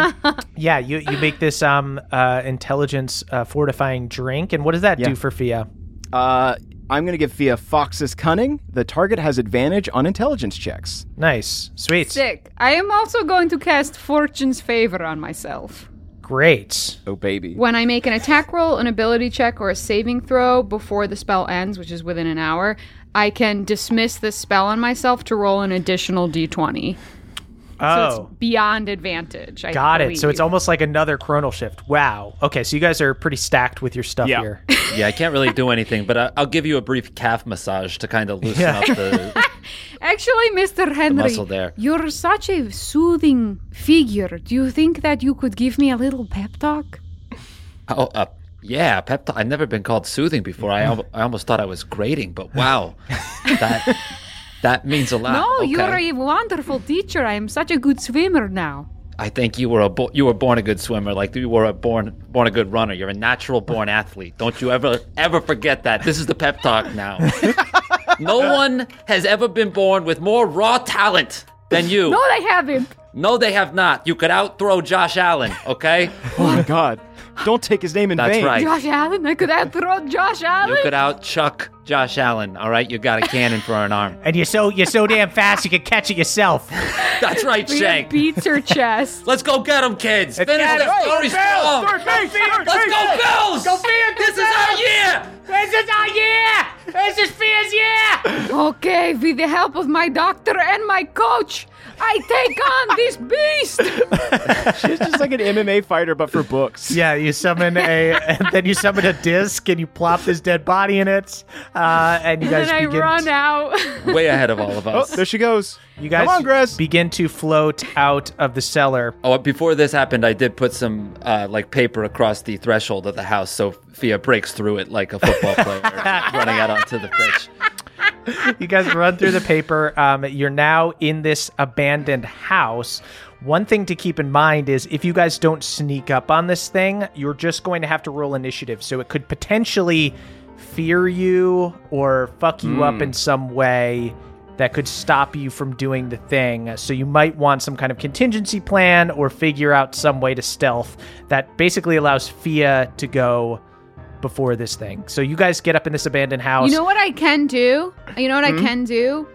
Speaker 3: yeah, you, you make this um uh, intelligence uh, fortifying drink, and what does that
Speaker 6: Yeah.
Speaker 3: do for Fia?
Speaker 6: Uh, I'm going to give Fia Fox's Cunning. The target has advantage on intelligence checks.
Speaker 3: Nice, sweet,
Speaker 5: Sick. I am also going to cast Fortune's Favor on myself.
Speaker 3: great.
Speaker 6: Oh, baby.
Speaker 5: When I make an attack roll, an ability check, or a saving throw before the spell ends, which is within an hour, I can dismiss this spell on myself to roll an additional d20. So
Speaker 3: Oh,
Speaker 5: it's beyond advantage. I
Speaker 3: got it. So it's almost like another chronal shift. Wow. Okay, so you guys are pretty stacked with your stuff
Speaker 6: Yeah.
Speaker 3: here.
Speaker 4: Yeah, I can't really do anything, but I, I'll give you a brief calf massage to kind of loosen
Speaker 3: Yeah.
Speaker 4: up the.
Speaker 5: Actually, Mr. Henry,
Speaker 4: muscle there.
Speaker 5: you're such a soothing figure. Do you think that you could give me a little pep talk?
Speaker 4: Oh, uh, yeah, pep talk. I've never been called soothing before. I, al- I almost thought I was grating, but wow, that that means a lot.
Speaker 5: no,
Speaker 4: okay.
Speaker 5: you're a wonderful teacher. I am such a good swimmer now.
Speaker 4: I think you were a bo- you were born a good swimmer, like you were a born born a good runner. You're a natural born athlete. Don't you ever ever forget that. This is the pep talk now. no one has ever been born with more raw talent than you.
Speaker 5: No, they haven't.
Speaker 4: No, they have not. You could outthrow Josh Allen, okay?
Speaker 6: Oh, my God. Don't take his name in
Speaker 4: That's
Speaker 6: vain.
Speaker 4: right.
Speaker 5: Josh Allen. I could outthrow Josh Allen.
Speaker 4: You could outchuck Josh Allen, all right? You got a cannon for an arm.
Speaker 3: And you're so you're so damn fast you can catch it yourself.
Speaker 4: That's right,
Speaker 5: Rhea
Speaker 4: Shank.
Speaker 5: beats her chest.
Speaker 4: Let's go get him, kids. Finish
Speaker 3: get
Speaker 4: the
Speaker 3: him.
Speaker 4: story strong. Let's go, Bills! Go This is our year!
Speaker 3: This is our year. This is Fia's yeah!
Speaker 5: Okay, with the help of my doctor and my coach, I take on this beast.
Speaker 6: She's just like an MMA fighter, but for books.
Speaker 3: Yeah, you summon a, and then you summon a disc, and you plop his dead body in it, uh, and you
Speaker 5: And
Speaker 3: guys
Speaker 5: then I
Speaker 3: begin.
Speaker 5: run out.
Speaker 4: Way ahead of all of
Speaker 6: Oh,
Speaker 4: us.
Speaker 6: there she goes.
Speaker 3: You guys
Speaker 6: Come on, Grez.
Speaker 3: begin to float out of the cellar.
Speaker 4: Oh, before this happened, I did put some uh, like paper across the threshold of the house, so Fia breaks through it like a football player running out onto the pitch.
Speaker 3: you guys run through the paper. Um, you're now in this abandoned house. One thing to keep in mind is if you guys don't sneak up on this thing, you're just going to have to roll initiative. So it could potentially fear you or fuck you up in some way that could stop you from doing the thing. So you might want some kind of contingency plan or figure out some way to stealth that basically allows Fia to go before this thing. So you guys get up in this abandoned house.
Speaker 5: You know what I can do? You know what
Speaker 3: Hmm?
Speaker 5: I can do?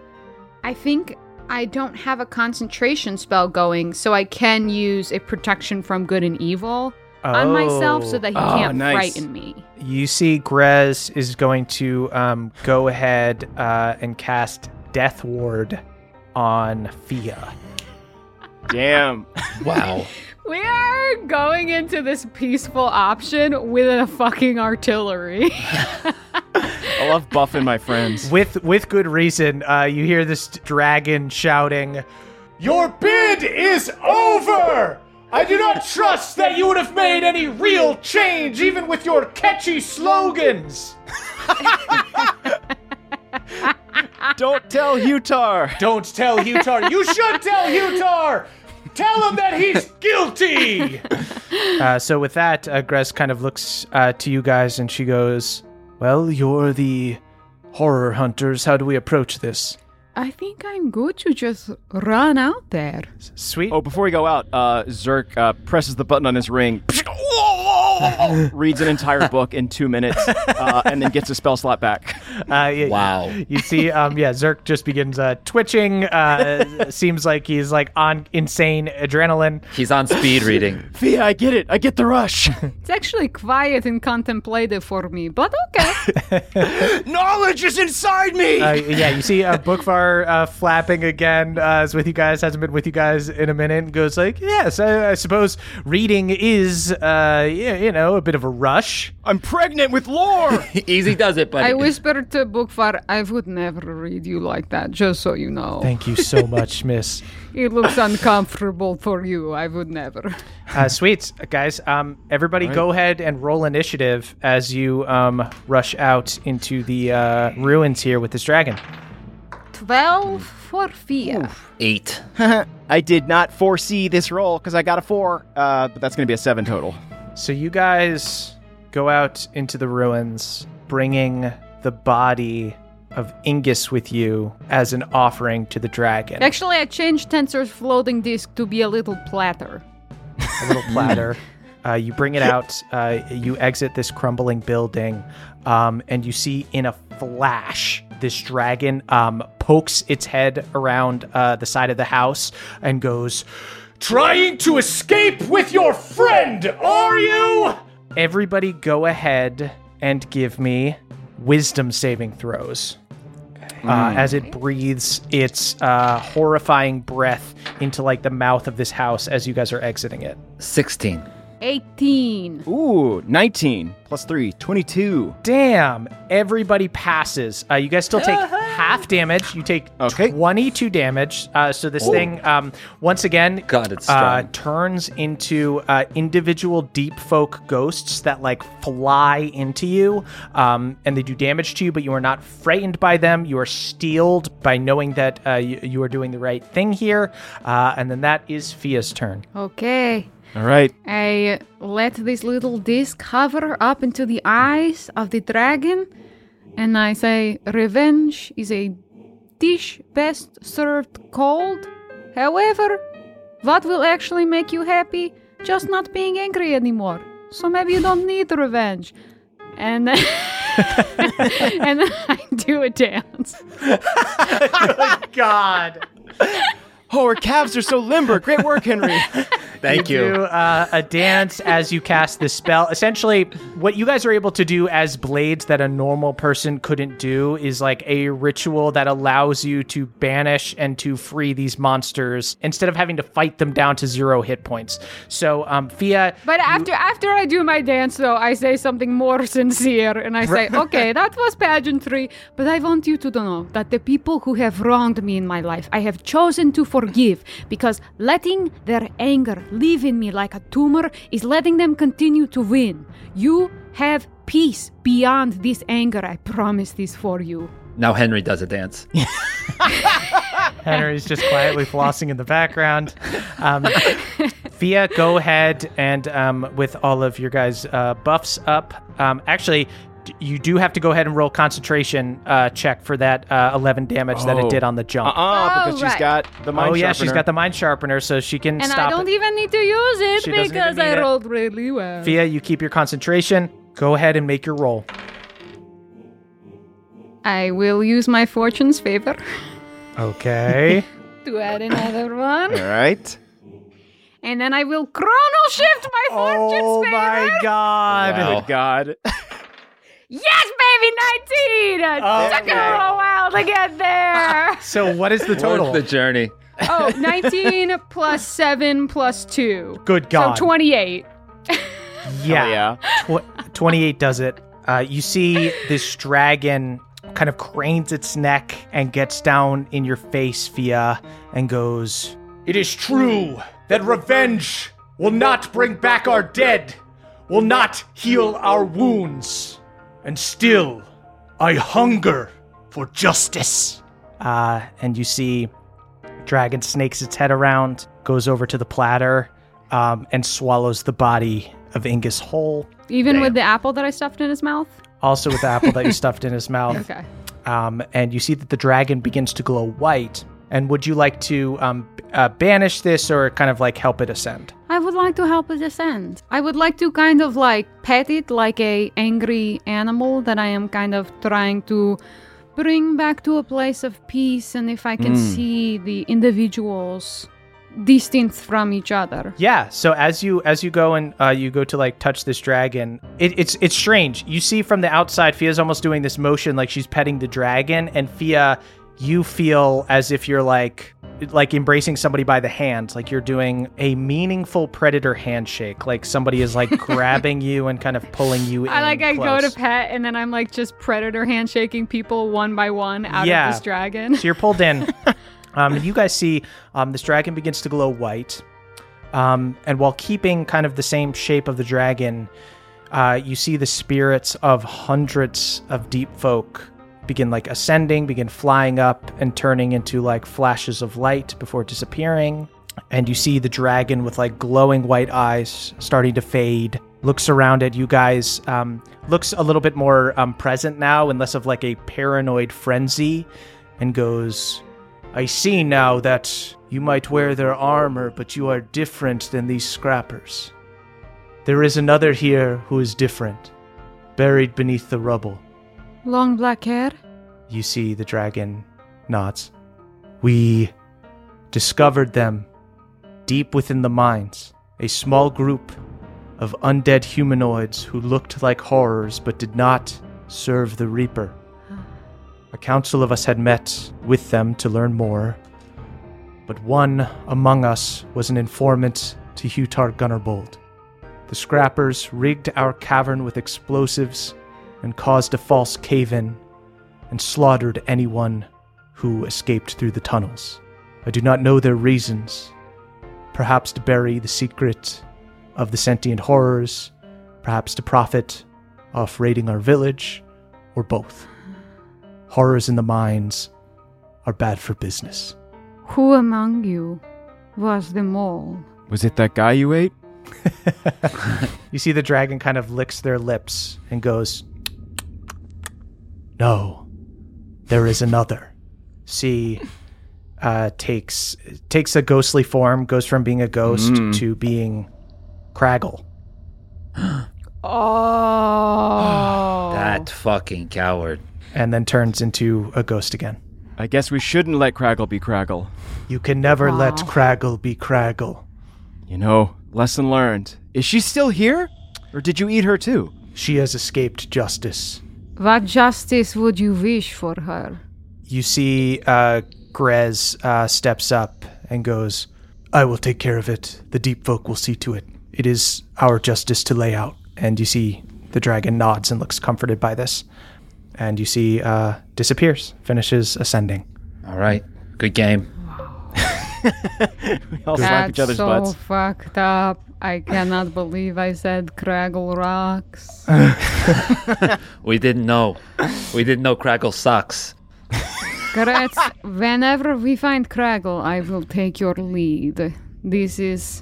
Speaker 5: I think I don't have a concentration spell going, so I can use a protection from good and evil on myself so that he
Speaker 6: Oh,
Speaker 5: can't
Speaker 6: nice.
Speaker 5: frighten me.
Speaker 3: you see Grez is going to um, go ahead uh, and cast Death Ward on Fia.
Speaker 6: Damn.
Speaker 4: Wow.
Speaker 5: We are going into this peaceful option with a fucking artillery.
Speaker 6: I love buffing my friends.
Speaker 3: With with good reason, uh, you hear this dragon shouting, "Your bid is over! I do not trust that you would have made any real change, even with your catchy slogans.
Speaker 6: Don't tell Hutar.
Speaker 3: Don't tell Hutar. You should tell Hutar. Tell him that he's guilty." Uh, so with that, uh, Grez kind of looks uh, to you guys and she goes, "Well, you're the horror hunters, how do we approach this?
Speaker 5: I think I'm good to just run out there.
Speaker 3: Sweet.
Speaker 6: Oh, before we go out, uh, Zirk uh, presses the button on his ring, reads an entire book in two minutes, uh, and then gets a spell slot back.
Speaker 3: Uh, yeah,
Speaker 4: Wow.
Speaker 3: You see, um, yeah, Zirk just begins uh, twitching. Uh, seems like he's like on insane adrenaline.
Speaker 4: He's on speed reading.
Speaker 6: Fia, I get it. I get the rush.
Speaker 5: It's actually quiet and contemplative for me, but okay.
Speaker 6: Knowledge is inside me.
Speaker 3: Uh, yeah, you see uh, Bookvar uh, flapping again. Uh, is with you guys. Hasn't been with you guys in a minute. And goes like, yes, I, I suppose reading is, uh, yeah, you know, a bit of a rush.
Speaker 6: I'm pregnant with lore.
Speaker 4: Easy does it, buddy.
Speaker 5: I whispered to Bookfar, I would never read you like that, just so you know.
Speaker 3: Thank you so much, Miss.
Speaker 5: It looks uncomfortable for you. I would never.
Speaker 3: Uh, sweet guys. Um, everybody, go ahead and roll initiative as you um rush out into the uh, ruins here with this dragon.
Speaker 5: 12 for Fia.
Speaker 4: Eight.
Speaker 6: I did not foresee this roll because I got a four, uh, but that's going to be a seven total.
Speaker 3: So you guys go out into the ruins, bringing the body of Ingus with you as an offering to the dragon.
Speaker 5: Actually, I changed Tenser's floating disc to be a little platter.
Speaker 3: a little platter. Uh, you bring it out. Uh, you exit this crumbling building, um, and you see in a flash this dragon um, pokes its head around uh, the side of the house and goes, "Trying to escape with your friend, are you?" Everybody, go ahead and give me wisdom saving throws. Uh, as it breathes its uh, horrifying breath into like the mouth of this house as you guys are exiting it.
Speaker 4: 16.
Speaker 5: 18.
Speaker 6: Ooh, 19 plus 3, 22.
Speaker 3: Damn, everybody passes. Uh, you guys still take half damage. You take
Speaker 6: Okay.
Speaker 3: 22 damage. Uh, so this thing, um, once again,
Speaker 4: God, it's
Speaker 3: uh, turns into uh, individual deep folk ghosts that like fly into you, um, and they do damage to you. But you are not frightened by them. You are steeled by knowing that uh, you, you are doing the right thing here. Uh, and then that is Fia's turn.
Speaker 5: Okay.
Speaker 6: All right.
Speaker 5: I let this little disc hover up into the eyes of the dragon, and I say, Revenge is a dish best served cold. However, what will actually make you happy? Just not being angry anymore. So maybe you don't need revenge. And then, and then I do a dance.
Speaker 3: God.
Speaker 6: Oh, her calves are so limber. Great work, Henry.
Speaker 4: Thank you.
Speaker 3: do uh, a dance as you cast the spell. Essentially, what you guys are able to do as blades that a normal person couldn't do is like a ritual that allows you to banish and to free these monsters instead of having to fight them down to zero hit points. So, um, Fia,
Speaker 5: But after after I do my dance, though, I say something more sincere, and I say, "Okay, that was pageantry, but I want you to know that the people who have wronged me in my life, I have chosen to forgive because letting their anger live in me like a tumor is letting them continue to win. You have peace beyond this anger. I promise this for you."
Speaker 4: Now Henry does a dance.
Speaker 3: Henry's just quietly flossing in the background. Um, Fia, go ahead and um, with all of your guys' uh, buffs up. Um, actually, d- you do have to go ahead and roll concentration uh, check for that uh, 11 damage that it
Speaker 6: Oh.
Speaker 3: did on the jump.
Speaker 6: Uh-uh, because
Speaker 5: Oh,
Speaker 6: she's
Speaker 5: right.
Speaker 6: got the mind
Speaker 3: oh yeah, she's got the mind sharpener, so she can
Speaker 5: And
Speaker 3: stop
Speaker 5: I don't
Speaker 3: it.
Speaker 5: even need to use it
Speaker 3: She
Speaker 5: because
Speaker 3: need
Speaker 5: I
Speaker 3: it.
Speaker 5: rolled really well.
Speaker 3: Fia, you keep your concentration. Go ahead and make your roll.
Speaker 5: I will use my fortune's favor
Speaker 3: Okay.
Speaker 5: to add another one.
Speaker 6: All right.
Speaker 5: And then I will chrono shift my fortune's
Speaker 3: oh
Speaker 5: favor.
Speaker 3: my god.
Speaker 4: Wow.
Speaker 6: Good God.
Speaker 5: Yes, baby, 19! It took me a little while to get there.
Speaker 3: So what is the total?
Speaker 4: What's the journey?
Speaker 5: oh, 19 plus 7 plus 2.
Speaker 3: Good God.
Speaker 5: So 28.
Speaker 3: Yeah.
Speaker 6: yeah.
Speaker 3: Tw- 28 does it. Uh, you see this dragon kind of cranes its neck and gets down in your face, Fia, and goes, It is true that revenge will not bring back our dead, will not heal our wounds, and still I hunger for justice. Uh, and you see dragon snakes its head around, goes over to the platter, um, and swallows the body of Ingus whole.
Speaker 5: Even with the apple that I stuffed in his mouth?
Speaker 3: Also with the apple that you stuffed in his mouth.
Speaker 5: Okay.
Speaker 3: um, and you see that the dragon begins to glow white. And would you like to um, uh, banish this or kind of like help it ascend?
Speaker 5: I would like to help it ascend. I would like to kind of like pet it like a angry animal that I am kind of trying to bring back to a place of peace and if I can see the individuals distinct from each other.
Speaker 3: Yeah. So as you as you go and uh, you go to like touch this dragon, it, it's it's strange. You see from the outside, Fia's almost doing this motion like she's petting the dragon, and Fia, you feel as if you're like like embracing somebody by the hand, like you're doing a meaningful predator handshake, like somebody is like grabbing you and kind of pulling you.
Speaker 5: I
Speaker 3: in
Speaker 5: like I go to pet and then I'm like just predator handshaking people one by one out
Speaker 3: Yeah.
Speaker 5: of this dragon.
Speaker 3: So you're pulled in. um, you guys see um, this dragon begins to glow white. Um, and while keeping kind of the same shape of the dragon, uh, you see the spirits of hundreds of deep folk begin like ascending, begin flying up and turning into like flashes of light before disappearing. And you see the dragon with like glowing white eyes starting to fade. Looks around at you guys. Um, looks a little bit more um, present now and less of like a paranoid frenzy and goes, I see now that you might wear their armor, but you are different than these scrappers. There is another here who is different, buried beneath the rubble.
Speaker 5: Long black hair.
Speaker 3: You see the dragon nods. We discovered them deep within the mines, a small group of undead humanoids who looked like horrors but did not serve the Reaper. A council of us had met with them to learn more, but one among us was an informant to Hutar Gunnerbold. The scrappers rigged our cavern with explosives and caused a false cave in and slaughtered anyone who escaped through the tunnels. I do not know their reasons. Perhaps to bury the secret of the sentient horrors, perhaps to profit off raiding our village, or both. Horrors in the mines are bad for business.
Speaker 5: Who among you was the mole?
Speaker 6: Was it that guy you ate?
Speaker 3: You see the dragon kind of licks their lips and goes, No, there is another. See, uh, takes takes a ghostly form, goes from being a ghost to being Craggle.
Speaker 5: Oh.
Speaker 4: That fucking coward.
Speaker 3: and then turns into a ghost again.
Speaker 6: I guess we shouldn't let Craggle be Craggle.
Speaker 3: You can never let Craggle be Craggle.
Speaker 6: You know, lesson learned. Is she still here? Or did you eat her too?
Speaker 3: She has escaped justice.
Speaker 5: What justice would you wish for her?
Speaker 3: You see, uh, Grez uh, steps up and goes, I will take care of it. The deep folk will see to it. It is our justice to lay out. And you see the dragon nods and looks comforted by this. And you see, uh, disappears, finishes ascending.
Speaker 4: All right. Good game.
Speaker 6: We all slap each
Speaker 5: That's
Speaker 6: other's
Speaker 5: so
Speaker 6: butts.
Speaker 5: fucked up. I cannot believe I said Craggle rocks.
Speaker 4: We didn't know. We didn't know Craggle sucks.
Speaker 5: Grez, whenever we find Craggle, I will take your lead. This is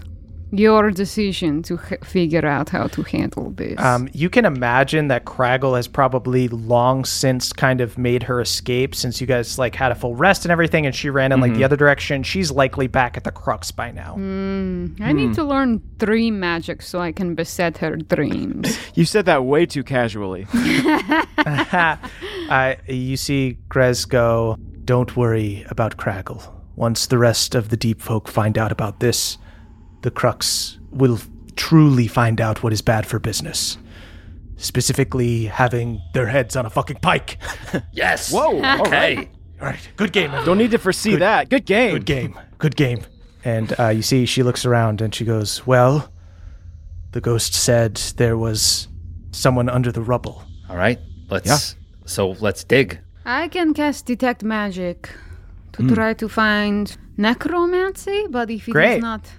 Speaker 5: your decision to h- figure out how to handle this.
Speaker 3: Um, you can imagine that Craggle has probably long since kind of made her escape since you guys like had a full rest and everything, and she ran in like the other direction. She's likely back at the crux by now.
Speaker 5: I need to learn dream magic so I can beset her dreams.
Speaker 6: You said that way too casually.
Speaker 3: uh, you see Grez go, Don't worry about Craggle. Once the rest of the deep folk find out about this, the Crux will truly find out what is bad for business. Specifically, having their heads on a fucking pike.
Speaker 4: Yes.
Speaker 6: Whoa,
Speaker 4: Okay.
Speaker 3: All right, good game. everyone.
Speaker 6: Don't need to foresee that. Good game.
Speaker 3: Good game. Good game. And uh, you see, she looks around and she goes, Well, the ghost said there was someone under the rubble.
Speaker 4: All right. Let's. So let's dig.
Speaker 5: I can cast detect magic to try to find necromancy, but if it is
Speaker 3: Great.
Speaker 5: not,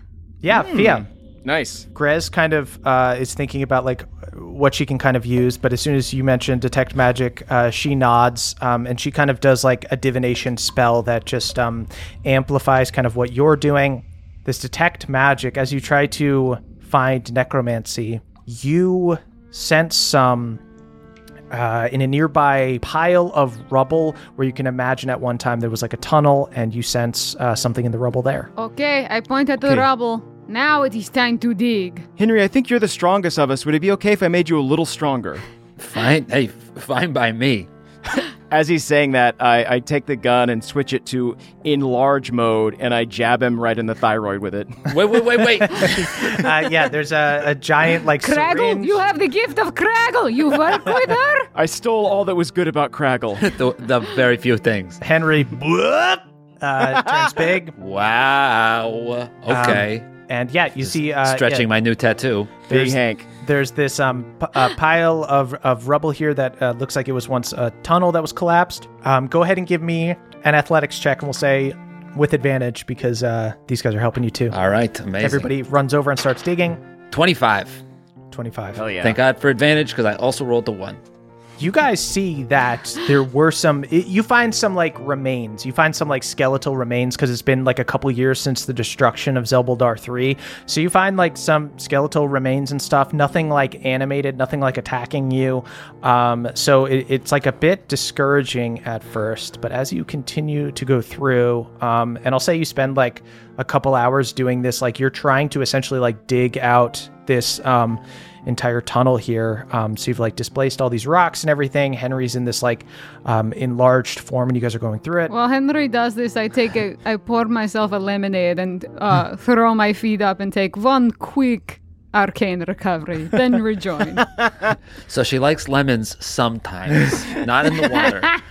Speaker 3: Yeah, Fia.
Speaker 6: Nice.
Speaker 3: Grez kind of uh, is thinking about like what she can kind of use, but as soon as you mention detect magic, uh, she nods um, and she kind of does like a divination spell that just um, amplifies kind of what you're doing. This detect magic, as you try to find necromancy, you sense some uh, in a nearby pile of rubble where you can imagine at one time there was like a tunnel and you sense uh, something in the rubble there.
Speaker 5: Okay, I point at the rubble. Now it is time to dig.
Speaker 6: Henry, I think you're the strongest of us. Would it be okay if I made you a little stronger?
Speaker 4: Fine. Hey, f- fine by me.
Speaker 6: As he's saying that, I, I take the gun and switch it to enlarge mode, and I jab him right in the thyroid with it.
Speaker 4: Wait, wait, wait, wait.
Speaker 3: Uh, yeah, there's a, a giant like
Speaker 5: Craggle,
Speaker 3: syringe.
Speaker 5: you have the gift of Craggle. You work with her?
Speaker 6: I stole all that was good about Craggle.
Speaker 4: the, the very few things.
Speaker 3: Henry uh, turns big,
Speaker 4: Wow. Okay.
Speaker 3: and yeah, you see uh,
Speaker 4: Stretching
Speaker 3: yeah,
Speaker 4: my new tattoo.
Speaker 6: Big
Speaker 3: There's-
Speaker 6: Hank.
Speaker 3: There's this um, p- uh, pile of, of rubble here that uh, looks like it was once a tunnel that was collapsed. Um, go ahead and give me an athletics check, and we'll say with advantage because uh, these guys are helping you too.
Speaker 4: All right. Amazing.
Speaker 3: Everybody runs over and starts digging.
Speaker 4: 25.
Speaker 3: 25.
Speaker 6: Hell yeah.
Speaker 4: Thank God for advantage because I also rolled the one.
Speaker 3: You guys see that there were some. i you find some like remains. You find some like skeletal remains because it's been like a couple years since the destruction of Zelbuldar 3. So you find like some skeletal remains and stuff. Nothing like animated, nothing like attacking you. Um, so it, it's like a bit discouraging at first. But as you continue to go through, um, and I'll say you spend like a couple hours doing this, like you're trying to essentially like dig out this. Um, entire tunnel here. Um, so you've like displaced all these rocks and everything. Henry's in this like um, enlarged form, and you guys are going through it.
Speaker 5: While Henry does this, I take a, I pour myself a lemonade and uh, throw my feet up and take one quick arcane recovery, then rejoin.
Speaker 4: So she likes lemons sometimes, not in the water.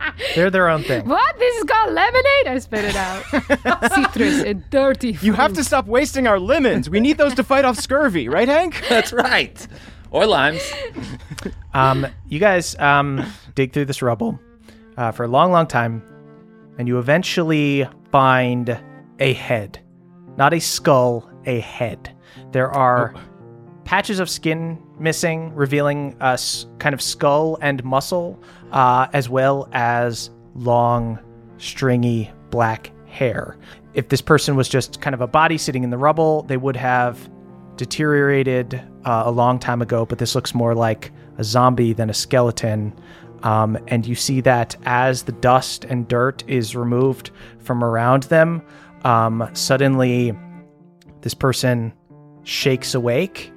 Speaker 3: They're their own thing.
Speaker 5: what? This is called lemonade? I spit it out. Citrus and dirty.
Speaker 6: You have to stop wasting our lemons. We need those to fight off scurvy, right, Hank?
Speaker 4: That's right. Or limes.
Speaker 3: Um, you guys um, dig through this rubble uh, for a long, long time, and you eventually find a head. Not a skull, a head. There are patches of skin missing, revealing a s- kind of skull and muscle, uh, as well as long, stringy black hair. If this person was just kind of a body sitting in the rubble, they would have deteriorated uh, a long time ago, but this looks more like a zombie than a skeleton. Um, and you see that as the dust and dirt is removed from around them, um, suddenly this person shakes awake,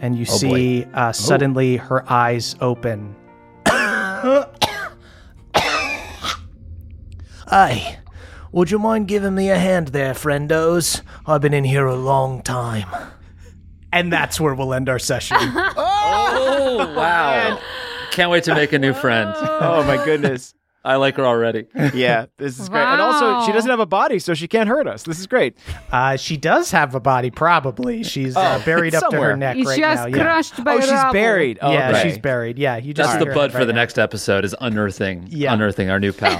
Speaker 3: and you
Speaker 4: Oh,
Speaker 3: see uh, suddenly her eyes open. Aye. Would you mind giving me a hand there, friendos? I've been in here a long time. And that's where we'll end our session.
Speaker 4: Oh, wow. Can't wait to make a new friend.
Speaker 6: Oh my goodness.
Speaker 4: I like her already.
Speaker 6: Yeah, this is great. And also, she doesn't have a body, so she can't hurt us. This is great.
Speaker 3: uh, she does have a body, probably. She's uh,
Speaker 6: Oh,
Speaker 3: buried up to her neck
Speaker 5: It's
Speaker 3: right
Speaker 5: just
Speaker 3: now. Yeah,
Speaker 5: by
Speaker 6: oh, she's
Speaker 5: rubble.
Speaker 6: buried. Oh,
Speaker 3: yeah
Speaker 6: okay.
Speaker 3: she's buried. Yeah, you just
Speaker 4: That's the bud
Speaker 3: head
Speaker 4: for the
Speaker 3: now.
Speaker 4: next episode is unearthing,
Speaker 3: Yeah.
Speaker 4: unearthing our new pal.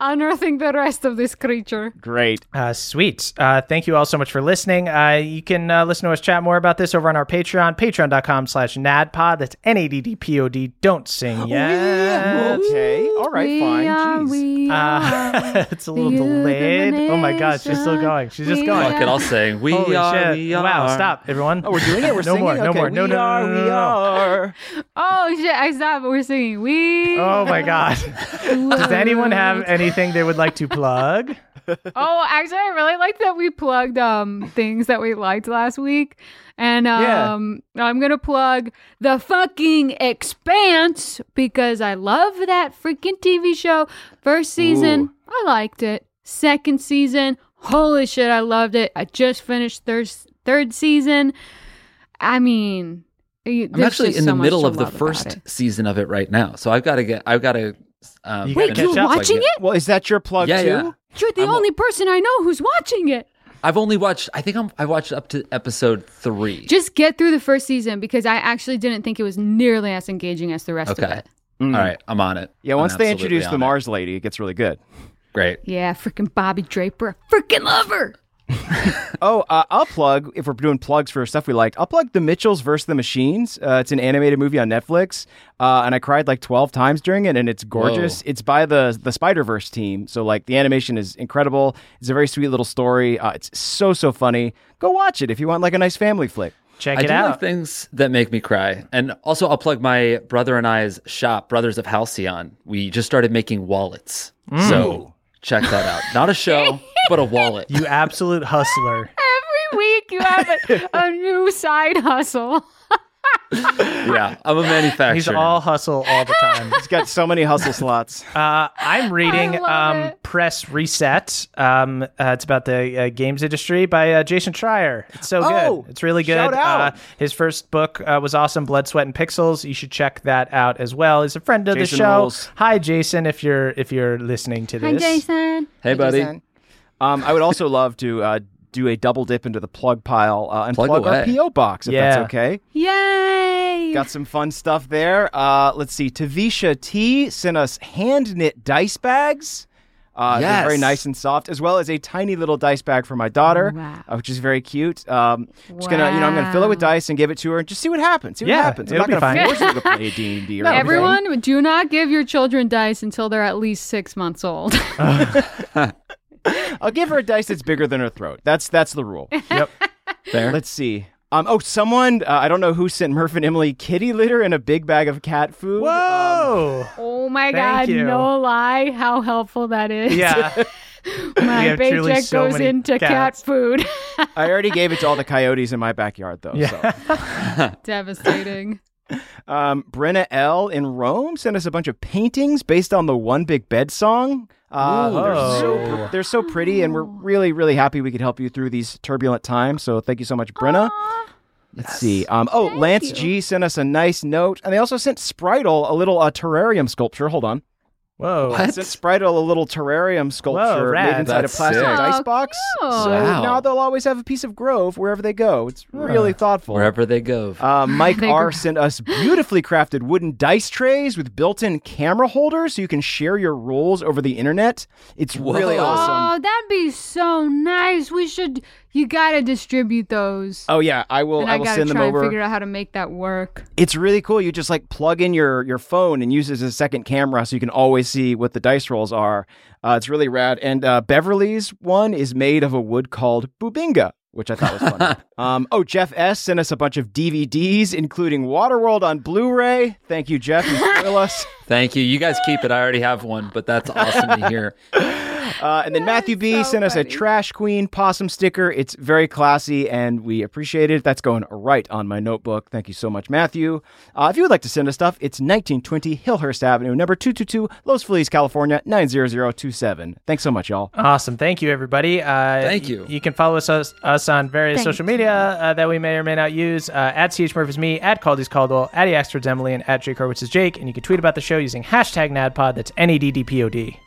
Speaker 5: Unearthing the rest of this creature.
Speaker 6: Great.
Speaker 3: Uh, sweet. Uh, thank you all so much for listening. Uh, you can uh, listen to us chat more about this over on our Patreon, patreon.com slash naddpod. That's N-A-D-D-P-O-D. Don't sing yet.
Speaker 6: Okay. All right.
Speaker 5: We
Speaker 6: fine.
Speaker 5: are,
Speaker 6: Jeez.
Speaker 5: we
Speaker 3: Uh,
Speaker 5: are
Speaker 3: it's a little delayed. Oh my god, she's still going. She's just
Speaker 5: We
Speaker 3: going.
Speaker 4: Fuck it, I'll sing. We
Speaker 3: Holy
Speaker 4: are,
Speaker 3: shit.
Speaker 4: we are.
Speaker 3: Wow, stop, everyone.
Speaker 6: Oh, we're doing it. We're
Speaker 3: no
Speaker 6: singing.
Speaker 3: more, no
Speaker 6: Okay,
Speaker 3: more. No,
Speaker 6: we
Speaker 3: no, no,
Speaker 6: are,
Speaker 3: no, no,
Speaker 6: we are.
Speaker 5: Oh shit! I stopped. We're singing. We.
Speaker 3: Oh my god. Does anyone have anything they would like to plug?
Speaker 5: Oh, actually, I really like that we plugged um things that we liked last week, and
Speaker 6: Yeah.
Speaker 5: um I'm gonna plug the fucking Expanse because I love that freaking TV show. First season,
Speaker 6: Ooh.
Speaker 5: I liked it. Second season, holy shit, I loved it. I just finished third third season. I mean,
Speaker 4: I'm actually in the middle of the first season of it right now, so I've got to get. I've got to. Um,
Speaker 3: You
Speaker 5: Wait,
Speaker 3: gotta
Speaker 5: you're
Speaker 3: catch up,
Speaker 5: watching
Speaker 4: get-
Speaker 5: it?
Speaker 6: Well, is that your plug
Speaker 4: Yeah,
Speaker 6: too?
Speaker 4: yeah.
Speaker 5: You're the
Speaker 4: I'm-
Speaker 5: only person I know who's watching it.
Speaker 4: I've only watched. I think I'm. I watched up to episode three.
Speaker 5: Just get through the first season because I actually didn't think it was nearly as engaging as the rest of it.
Speaker 6: Mm.
Speaker 4: All right, I'm on it.
Speaker 6: Yeah,
Speaker 4: I'm
Speaker 6: once they
Speaker 4: absolutely
Speaker 6: introduce the
Speaker 4: on it.
Speaker 6: Mars lady, it gets really good.
Speaker 4: Great.
Speaker 5: Yeah, freaking Bobbie Draper. I freaking love her.
Speaker 6: Oh, uh, I'll plug if we're doing plugs for stuff we liked. I'll plug The Mitchells versus the Machines. Uh, it's an animated movie on Netflix, uh, and I cried like twelve times during it, and it's gorgeous.
Speaker 4: Whoa.
Speaker 6: It's by the the Spider Verse team, so like the animation is incredible. It's a very sweet little story. Uh, it's so so funny. Go watch it if you want like a nice family flick.
Speaker 3: check
Speaker 4: I
Speaker 3: it
Speaker 4: do
Speaker 3: out.
Speaker 4: like things that make me cry. And also, I'll plug my brother and I's shop, Brothers of Halcyon. We just started making wallets. So check that out. Not a show, but a wallet.
Speaker 3: you absolute hustler.
Speaker 8: Every week you have a, a new side hustle.
Speaker 4: Yeah, I'm a manufacturer.
Speaker 3: He's all hustle all the time.
Speaker 6: He's got so many hustle slots.
Speaker 3: Uh, I'm reading um. Press Reset. Um, uh, it's about the uh, games industry by uh, Jason Schreier. It's so
Speaker 6: Oh,
Speaker 3: good. It's really good.
Speaker 6: shout out.
Speaker 3: Uh, his first book uh, was awesome, Blood, Sweat, and Pixels. You should check that out as well. He's a friend of
Speaker 6: Jason
Speaker 3: the show.
Speaker 6: rules.
Speaker 3: Hi, Jason. If you're if you're listening to this,
Speaker 8: Hi, Jason.
Speaker 4: Hey, buddy.
Speaker 6: Jason. Um, I would also love to uh, do a double dip into the plug pile uh, and
Speaker 4: Plug
Speaker 6: plug, our. PO box if
Speaker 3: Yeah.
Speaker 6: that's okay.
Speaker 8: Yay!
Speaker 6: Got some fun stuff there. Uh, let's see. Tavisha T sent us hand knit dice bags. Uh,
Speaker 4: Yes.
Speaker 6: very nice and soft, as well as a tiny little dice bag for my daughter,
Speaker 8: Wow.
Speaker 6: uh, which is very cute. Um, just gonna, you know, I'm gonna fill it with dice and give it to her, and just see what happens. See what
Speaker 3: Yeah,
Speaker 6: happens. I'm
Speaker 3: it'll
Speaker 6: not
Speaker 3: be
Speaker 6: gonna
Speaker 3: fine.
Speaker 6: force her to play a D and D.
Speaker 8: Everyone, do not give your children dice until they're at least six months old.
Speaker 6: I'll give her a dice that's bigger than her throat. That's that's the rule. Yep.
Speaker 4: There.
Speaker 6: Let's see. Um, oh, someone uh, I don't know who sent Murph and Emily kitty litter and a big bag of cat food. Um,
Speaker 3: Whoa!
Speaker 8: oh my
Speaker 3: Thank
Speaker 8: god,
Speaker 3: you.
Speaker 8: no lie, how helpful that is.
Speaker 3: yeah.
Speaker 8: my paycheck
Speaker 3: so
Speaker 8: goes into
Speaker 3: cats.
Speaker 8: cat food.
Speaker 6: I already gave it to all the coyotes in my backyard, though. So.
Speaker 8: Devastating.
Speaker 6: Um, Brenna L in Rome sent us a bunch of paintings based on the One Big Bed song. Uh, they're, so, they're so pretty, and we're really, really happy we could help you through these turbulent times. So thank you so much, Brenna. Let's see. Um, oh, Lance
Speaker 8: you.
Speaker 6: G sent us a nice note, and they also sent Spritel a little uh, terrarium sculpture. Hold on.
Speaker 3: Whoa!
Speaker 4: What?
Speaker 6: Sent Spritel a little terrarium sculpture
Speaker 3: rad.
Speaker 6: made inside
Speaker 4: That's
Speaker 6: a plastic
Speaker 4: sick.
Speaker 6: dice
Speaker 8: Oh,
Speaker 6: box.
Speaker 8: cute.
Speaker 6: So
Speaker 4: Wow.
Speaker 6: now they'll always have a piece of Grove wherever they go. It's really thoughtful.
Speaker 4: Wherever they go.
Speaker 6: Uh, Mike R sent us beautifully crafted wooden dice trays with built-in camera holders, so you can share your rolls over the internet. It's really awesome.
Speaker 8: Oh, that'd be so nice. We should. You gotta distribute those.
Speaker 6: Oh yeah, I will.
Speaker 8: and
Speaker 6: I
Speaker 8: I,
Speaker 6: will
Speaker 8: gotta
Speaker 6: send them
Speaker 8: try and
Speaker 6: over.
Speaker 8: figure out how to make that work.
Speaker 6: It's really cool. You just like plug in your your phone and use it as a second camera, so you can always see what the dice rolls are. Uh, it's really rad. And uh, Beverly's one is made of a wood called bubinga, which I thought was funny. um, oh, Jeff S sent us a bunch of DVDs, including Waterworld on Blu-ray. Thank you, Jeff. You spoil us.
Speaker 4: Thank you. You guys keep it. I already have one, but that's awesome to hear.
Speaker 6: Uh, and then Matthew B
Speaker 8: so
Speaker 6: sent us a. Trash Queen possum sticker. It's very classy and we appreciate it. That's going right on my notebook. Thank you so much, Matthew. Uh, if you would like to send us stuff, it's 1920 Hillhurst Avenue, number 222, Los Feliz, California, 90027. Thanks so much, y'all.
Speaker 3: Awesome. Thank you, everybody. Uh,
Speaker 4: Thank you.
Speaker 3: You can follow us, us, us on various
Speaker 8: Thank
Speaker 3: social media uh, that we may or may not use. Uh, at CH Murph is me, at Caldy's Caldwell, at Eaxford's Emily, and at Jake Hurwitz is Jake. And you can tweet about the show using hashtag NADDPOD. That's N E D D P O D.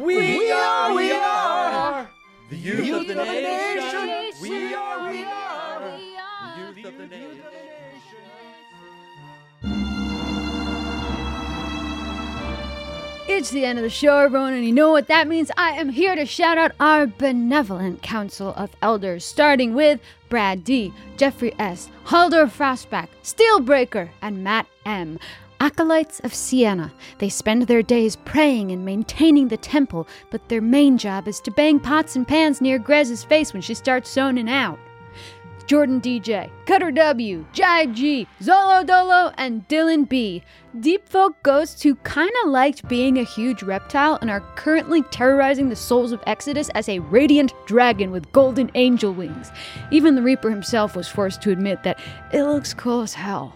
Speaker 6: We are, we are.
Speaker 4: The youth,
Speaker 6: of the nation.
Speaker 4: We are, we are. The youth of the nation.
Speaker 5: It's the end of the show, everyone, and you know what that means? I am here to shout out our benevolent council of elders, starting with Brad D, Jeffrey S, Halder Frostback, Steelbreaker, and Matt M. Acolytes of Siena. They spend their days praying and maintaining the temple, but their main job is to bang pots and pans near Grez's face when she starts zoning out. Jordan DJ, Cutter W, Jai G, Zolo Dolo, and Dylan B. Deep folk ghosts who kinda liked being a huge reptile and are currently terrorizing the souls of Exodus as a radiant dragon with golden angel wings. Even the Reaper himself was forced to admit that it looks cool as hell.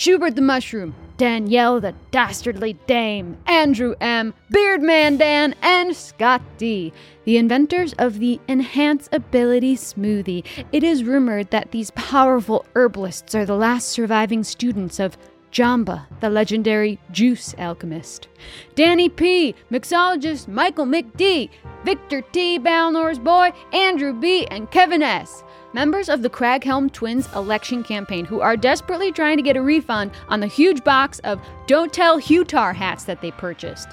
Speaker 5: Schubert the Mushroom, Danielle the Dastardly Dame, Andrew M., Beardman Dan, and Scott D., the inventors of the Enhance Ability Smoothie. It is rumored that these powerful herbalists are the last surviving students of Jamba, the legendary juice alchemist. Danny P., mixologist Michael McD., Victor T., Balnor's boy, Andrew B., and Kevin S members of the Craghelm Twins election campaign who are desperately trying to get a refund on the huge box of Don't Tell Hutar hats that they purchased.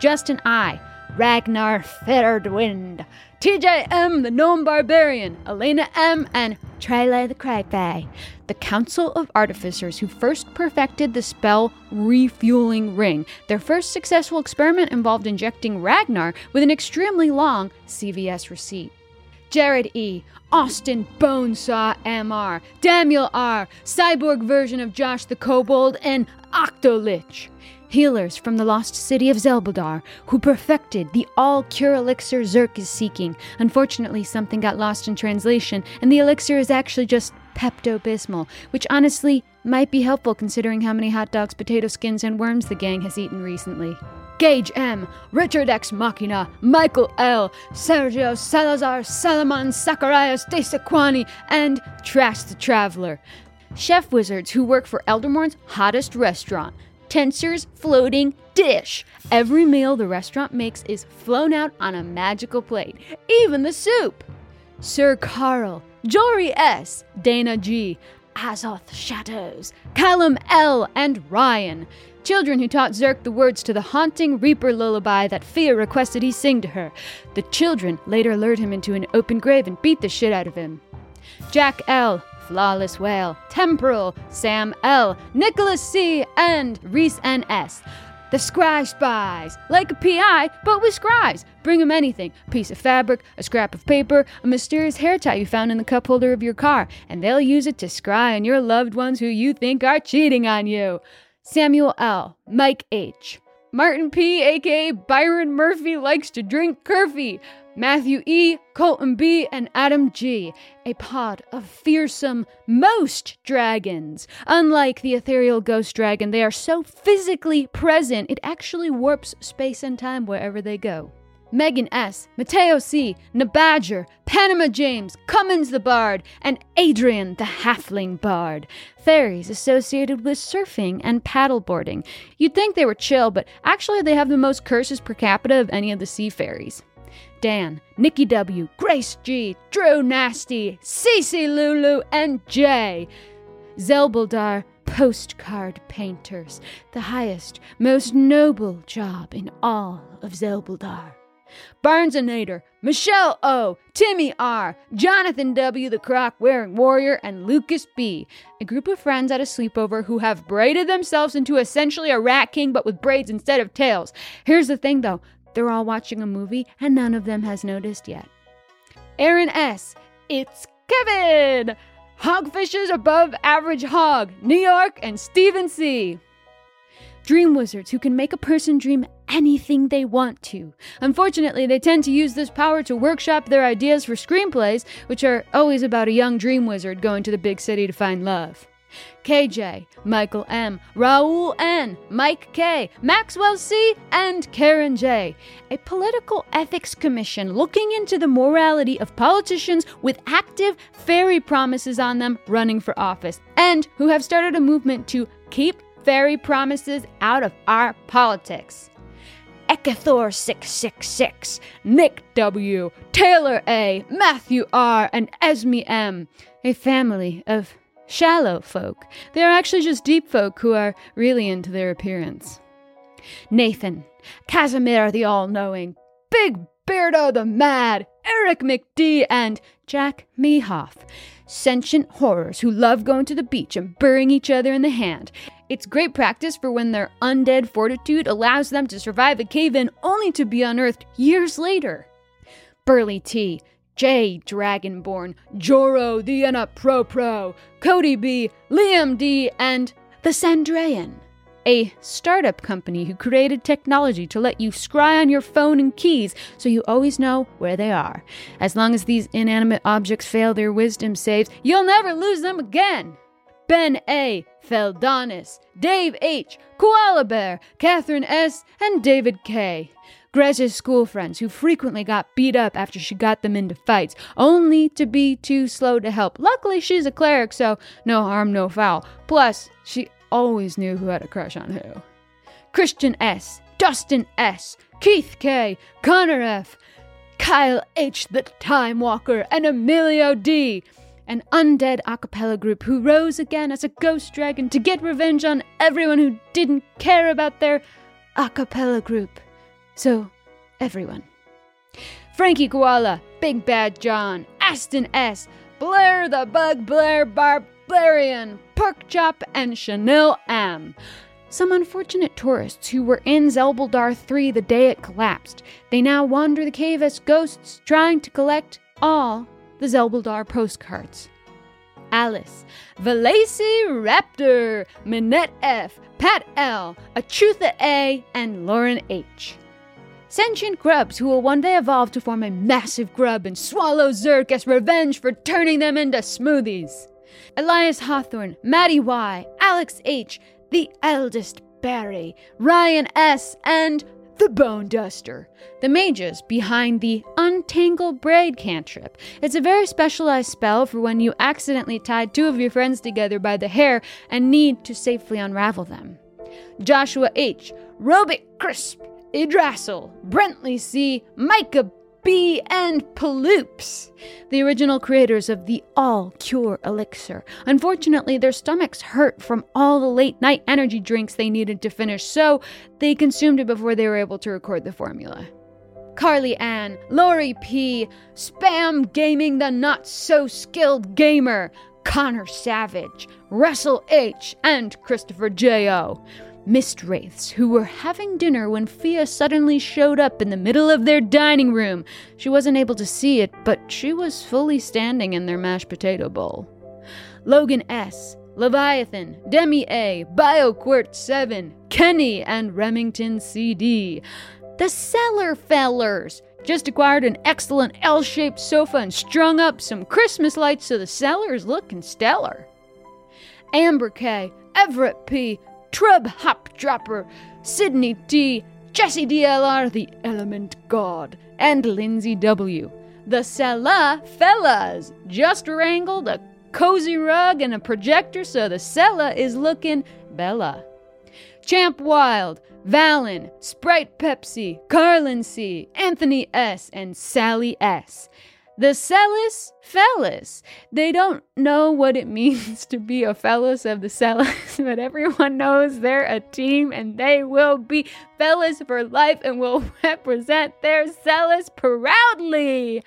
Speaker 5: Justin I, Ragnar Fetterwind, TJ M, the Gnome Barbarian, Elena M, and Trela the Cragfae. The Council of Artificers who first perfected the spell Refueling Ring. Their first successful experiment involved injecting Ragnar with an extremely long CVS receipt. Jared E., Austin Bonesaw MR, Daniel R., cyborg version of Josh the Kobold, and Octolich. Healers from the lost city of Zelbuldar, who perfected the all cure elixir Zirk is seeking. Unfortunately, something got lost in translation, and the elixir is actually just Pepto Bismol, which honestly might be helpful considering how many hot dogs, potato skins, and worms the gang has eaten recently. Gage M, Richard X Machina, Michael L, Sergio Salazar, Salomon Zacharias de Sequani, and Trash the Traveler. Chef wizards who work for Eldermourne's hottest restaurant, Tenser's Floating Dish. Every meal the restaurant makes is flown out on a magical plate, even the soup. Sir Carl, Jory S, Dana G, Azoth Shadows, Callum L, and Ryan. Children who taught Zirk the words to the haunting Reaper lullaby that Fia requested he sing to her. The children later lured him into an open grave and beat the shit out of him. Jack L, Flawless Whale, Temporal, Sam L, Nicholas C, and Reese N.S. The Scry Spies, like a PI, but with scribes. them anything a piece of fabric, a scrap of paper, a mysterious hair tie you found in the cup holder of your car, and they'll use it to scry on your loved ones who you think are cheating on you. Samuel L., Mike H., Martin P., aka Byron Murphy, likes to drink Curfy. Matthew E., Colton B., and Adam G., a pod of fearsome most dragons. Unlike the ethereal ghost dragon, they are so physically present, it actually warps space and time wherever they go. Megan S., Mateo C., Nabadger, Panama James, Cummins the Bard, and Adrian the Halfling Bard. Fairies associated with surfing and paddleboarding. You'd think they were chill, but actually they have the most curses per capita of any of the sea fairies. Dan, Nikki W., Grace G., Drew Nasty, Cece Lulu, and Jay. Zelbuldar postcard painters, the highest, most noble job in all of Zelbuldar. Barnesonator, Michelle O, Timmy R, Jonathan W, the croc wearing warrior, and Lucas B, a group of friends at a sleepover who have braided themselves into essentially a rat king but with braids instead of tails. Here's the thing though they're all watching a movie and none of them has noticed yet. Aaron S, it's Kevin! Hogfishes above average hog, New York, and Stephen C. Dream wizards who can make a person dream anything they want to. Unfortunately, they tend to use this power to workshop their ideas for screenplays, which are always about a young dream wizard going to the big city to find love. KJ, Michael M, Raul N, Mike K, Maxwell C, and Karen J. A political ethics commission looking into the morality of politicians with active fairy promises on them running for office, and who have started a movement to keep fairy promises out of our politics. Ekathor 666, Nick W, Taylor A, Matthew R, and Esme M. A family of shallow folk. They are actually just deep folk who are really into their appearance. Nathan, Casimir the All Knowing, Big Beardo the Mad, Eric McD, and Jack Mehoff. Sentient horrors who love going to the beach and burying each other in the hand. It's great practice for when their undead fortitude allows them to survive a cave in only to be unearthed years later. Burley T, J Dragonborn, Joro the Pro Pro, Cody B, Liam D, and the Sandrayan, a startup company who created technology to let you scry on your phone and keys so you always know where they are. As long as these inanimate objects fail their wisdom saves, you'll never lose them again. Ben A, Feldonis, Dave H, Koala Bear, Catherine S, and David K. Grez's school friends who frequently got beat up after she got them into fights, only to be too slow to help. Luckily, she's a cleric, so no harm, no foul. Plus, she always knew who had a crush on who. Christian S, Dustin S, Keith K, Connor F, Kyle H, the Time Walker, and Emilio D an undead a cappella group who rose again as a ghost dragon to get revenge on everyone who didn't care about their a cappella group. So, everyone. Frankie Koala, Big Bad John, Aston S, Blair the Bug Blair Barbarian, Pork Chop, and Chanel M. Some unfortunate tourists who were in Zelbuldar 3 the day it collapsed. They now wander the cave as ghosts trying to collect all the Zelbuldar postcards. Alice, Valacy Raptor, Minette F, Pat L, Achutha A, and Lauren H. Sentient grubs who will one day evolve to form a massive grub and swallow Zirk as revenge for turning them into smoothies. Elias Hawthorne, Maddie Y, Alex H, the eldest Barry, Ryan S, and the Bone Duster. The mages behind the Untangle Braid cantrip. It's a very specialized spell for when you accidentally tied two of your friends together by the hair and need to safely unravel them. Joshua H., Robic Crisp, Idrassel, Brentley C., Micah B, and Paloops, the original creators of the All Cure Elixir. Unfortunately, their stomachs hurt from all the late night energy drinks they needed to finish, so they consumed it before they were able to record the formula. Carly Ann, Lori P, Spam Gaming the Not So Skilled Gamer, Connor Savage, Russell H, and Christopher J.O mist wraiths who were having dinner when Fia suddenly showed up in the middle of their dining room. She wasn't able to see it, but she was fully standing in their mashed potato bowl. Logan S., Leviathan, Demi A., BioQuirt 7, Kenny, and Remington CD. The Cellar Fellers just acquired an excellent L shaped sofa and strung up some Christmas lights so the cellar is looking stellar. Amber K., Everett P., Trub Hop Dropper, Sydney T, Jesse DLR, the Element God, and Lindsay W. The Sella Fellas just wrangled a cozy rug and a projector so the Sella is looking bella. Champ Wild, Valen, Sprite Pepsi, Carlin C, Anthony S, and Sally S. The Celis Fellas. They don't know what it means to be a fellas of the Celis, but everyone knows they're a team and they will be fellas for life and will represent their Celis proudly.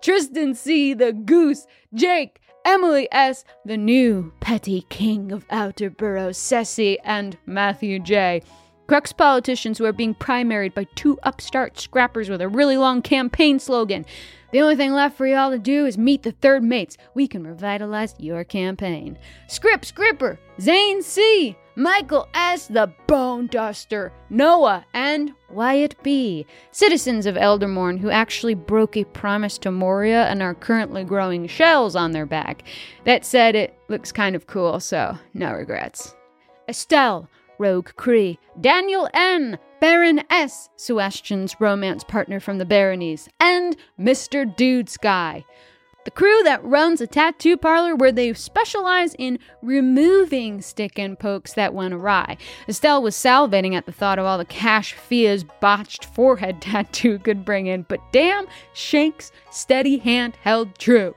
Speaker 5: Tristan C, the Goose, Jake, Emily S., the new petty king of Outer Boroughs, Ceci, and Matthew J. Crux politicians who are being primaried by two upstart scrappers with a really long campaign slogan. The only thing left for y'all to do is meet the third mates. We can revitalize your campaign. Script Scripper, Zane C, Michael S, the Bone Duster, Noah, and Wyatt B. Citizens of Eldermourne who actually broke a promise to Moria and are currently growing shells on their back. That said, it looks kind of cool, so no regrets. Estelle, Rogue Cree, Daniel N, Baron S, Suastian's romance partner from the Baronies, and Mr. Dude Sky. The crew that runs a tattoo parlor where they specialize in removing stick and pokes that went awry. Estelle was salivating at the thought of all the cash Fia's botched forehead tattoo could bring in, but damn, Shank's steady hand held true.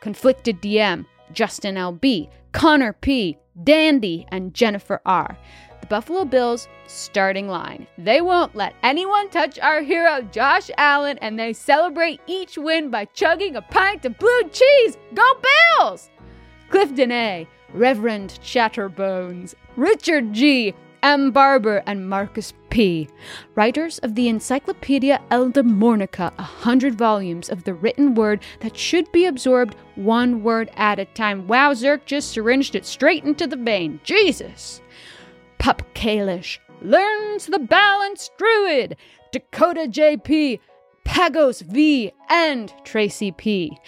Speaker 5: Conflicted DM, Justin LB, Connor P, Dandy, and Jennifer R. Buffalo Bills starting line. They won't let anyone touch our hero Josh Allen, and they celebrate each win by chugging a pint of blue cheese. Go Bills! Clifton A, Reverend Chatterbones, Richard G, M. Barber, and Marcus P. Writers of the Encyclopedia Eldemornica, a hundred volumes of the written word that should be absorbed one word at a time. Wow, Zirk just syringed it straight into the vein. Jesus! Pup Kalish, Learns the Balance Druid, Dakota JP, Pagos V, and Tracy P.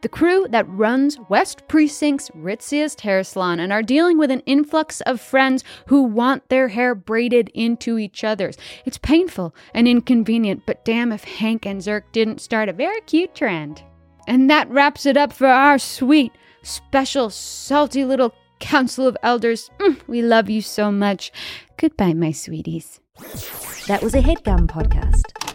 Speaker 5: The crew that runs West Precinct's ritziest hair salon and are dealing with an influx of friends who want their hair braided into each other's. It's painful and inconvenient, but damn if Hank and Zirk didn't start a very cute trend. And that wraps it up for our sweet, special, salty little Council of Elders. Mm, we love you so much. Goodbye, my sweeties.
Speaker 1: That was a headgum podcast.